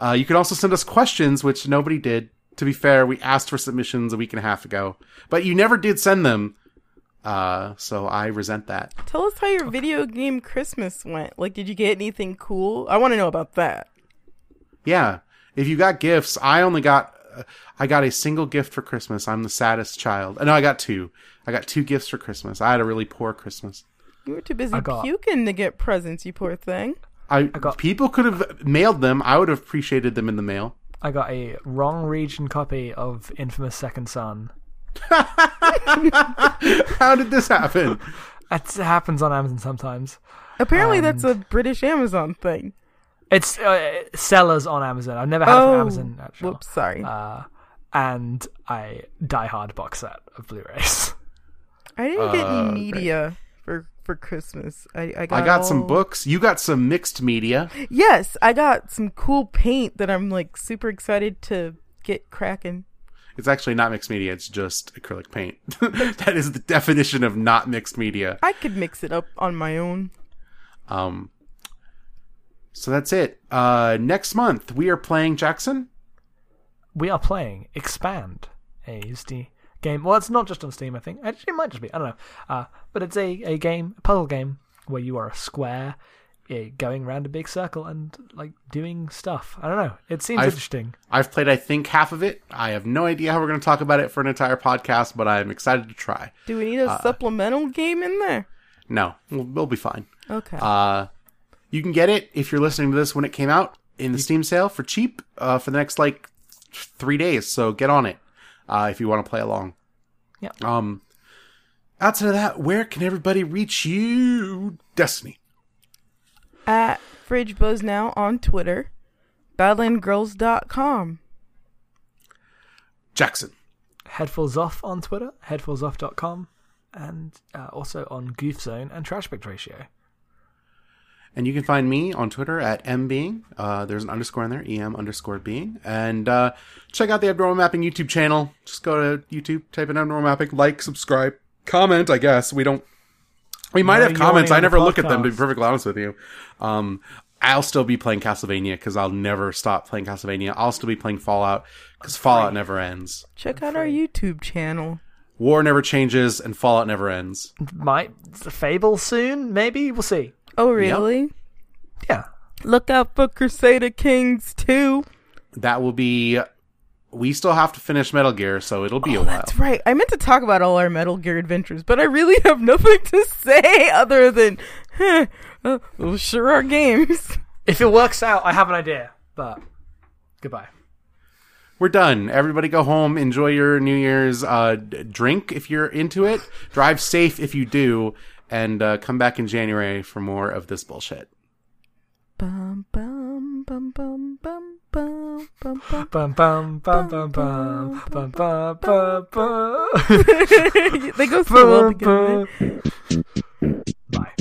Uh, you can also send us questions, which nobody did. To be fair, we asked for submissions a week and a half ago, but you never did send them. Uh, so I resent that. Tell us how your video game Christmas went. Like, did you get anything cool? I want to know about that. Yeah. If you got gifts, I only got uh, I got a single gift for Christmas. I'm the saddest child. Uh, No, I got two. I got two gifts for Christmas. I had a really poor Christmas. You were too busy got- puking to get presents, you poor thing. I, got- people could have mailed them. I would have appreciated them in the mail. I got a wrong region copy of Infamous Second Son. How did this happen? It happens on Amazon sometimes. Apparently, that's a British Amazon thing. It's uh, sellers on Amazon. I've never had it Oh, from Amazon. Actually. whoops, sorry. Uh, and I Die Hard box set of Blu-rays. I didn't get uh, any media for for Christmas. I I got, I got some books. You got some mixed media. Yes, I got some cool paint that I'm like super excited to get cracking. It's actually not mixed media. It's just acrylic paint. that is the definition of not mixed media. I could mix it up on my own. Um, So that's it. Uh, next month we are playing Jackson. We are playing Expand, a Steam game. Well, it's not just on Steam, I think. Actually, it might just be. I don't know. Uh, but it's a, a game, a puzzle game, where you are a square eh, going around a big circle and like doing stuff. I don't know. It seems I've- interesting. I've played, I think, half of it. I have no idea how we're going to talk about it for an entire podcast, but I'm excited to try. Do we need a supplemental game in there? No, we'll, we'll be fine. Okay. Uh, you can get it if you're listening to this when it came out in the Steam sale for cheap uh, for the next like three days. So get on it uh, if you want to play along. Yeah. Um. Outside of that, where can everybody reach you, Destiny? At Fridge Buzz Now on Twitter. BadlandGirls.com. Jackson. Headfuls Off on Twitter, headfulsoff.com, and uh, also on Goof Zone and Trash Pick Ratio. And you can find me on Twitter at mbeing. Uh, there's an underscore in there, em underscore being. And uh, check out the Abnormal Mapping YouTube channel. Just go to YouTube, type in Abnormal Mapping, like, subscribe, comment. I guess we don't. We might No, have comments. I never look at them. To be perfectly honest with you, um, I'll still be playing Castlevania because I'll never stop playing Castlevania. I'll still be playing Fallout because Fallout never ends. Check out our YouTube channel. War never changes, and Fallout never ends. Might Fable soon? Maybe we'll see. Oh, really? Yeah, Look out for Crusader Kings 2. That will be. We still have to finish Metal Gear, so it'll be a Oh, while. that's right. I meant to talk about all our Metal Gear adventures, but I really have nothing to say other than, huh, uh, well, sure are games. if it works out, I have an idea. But goodbye. We're done. Everybody go home. Enjoy your New Year's. Uh, drink if you're into it. Drive safe if you do. And uh, come back in January for more of this bullshit. Bum, bum, bum, bum, bum, they go through all together. Bye.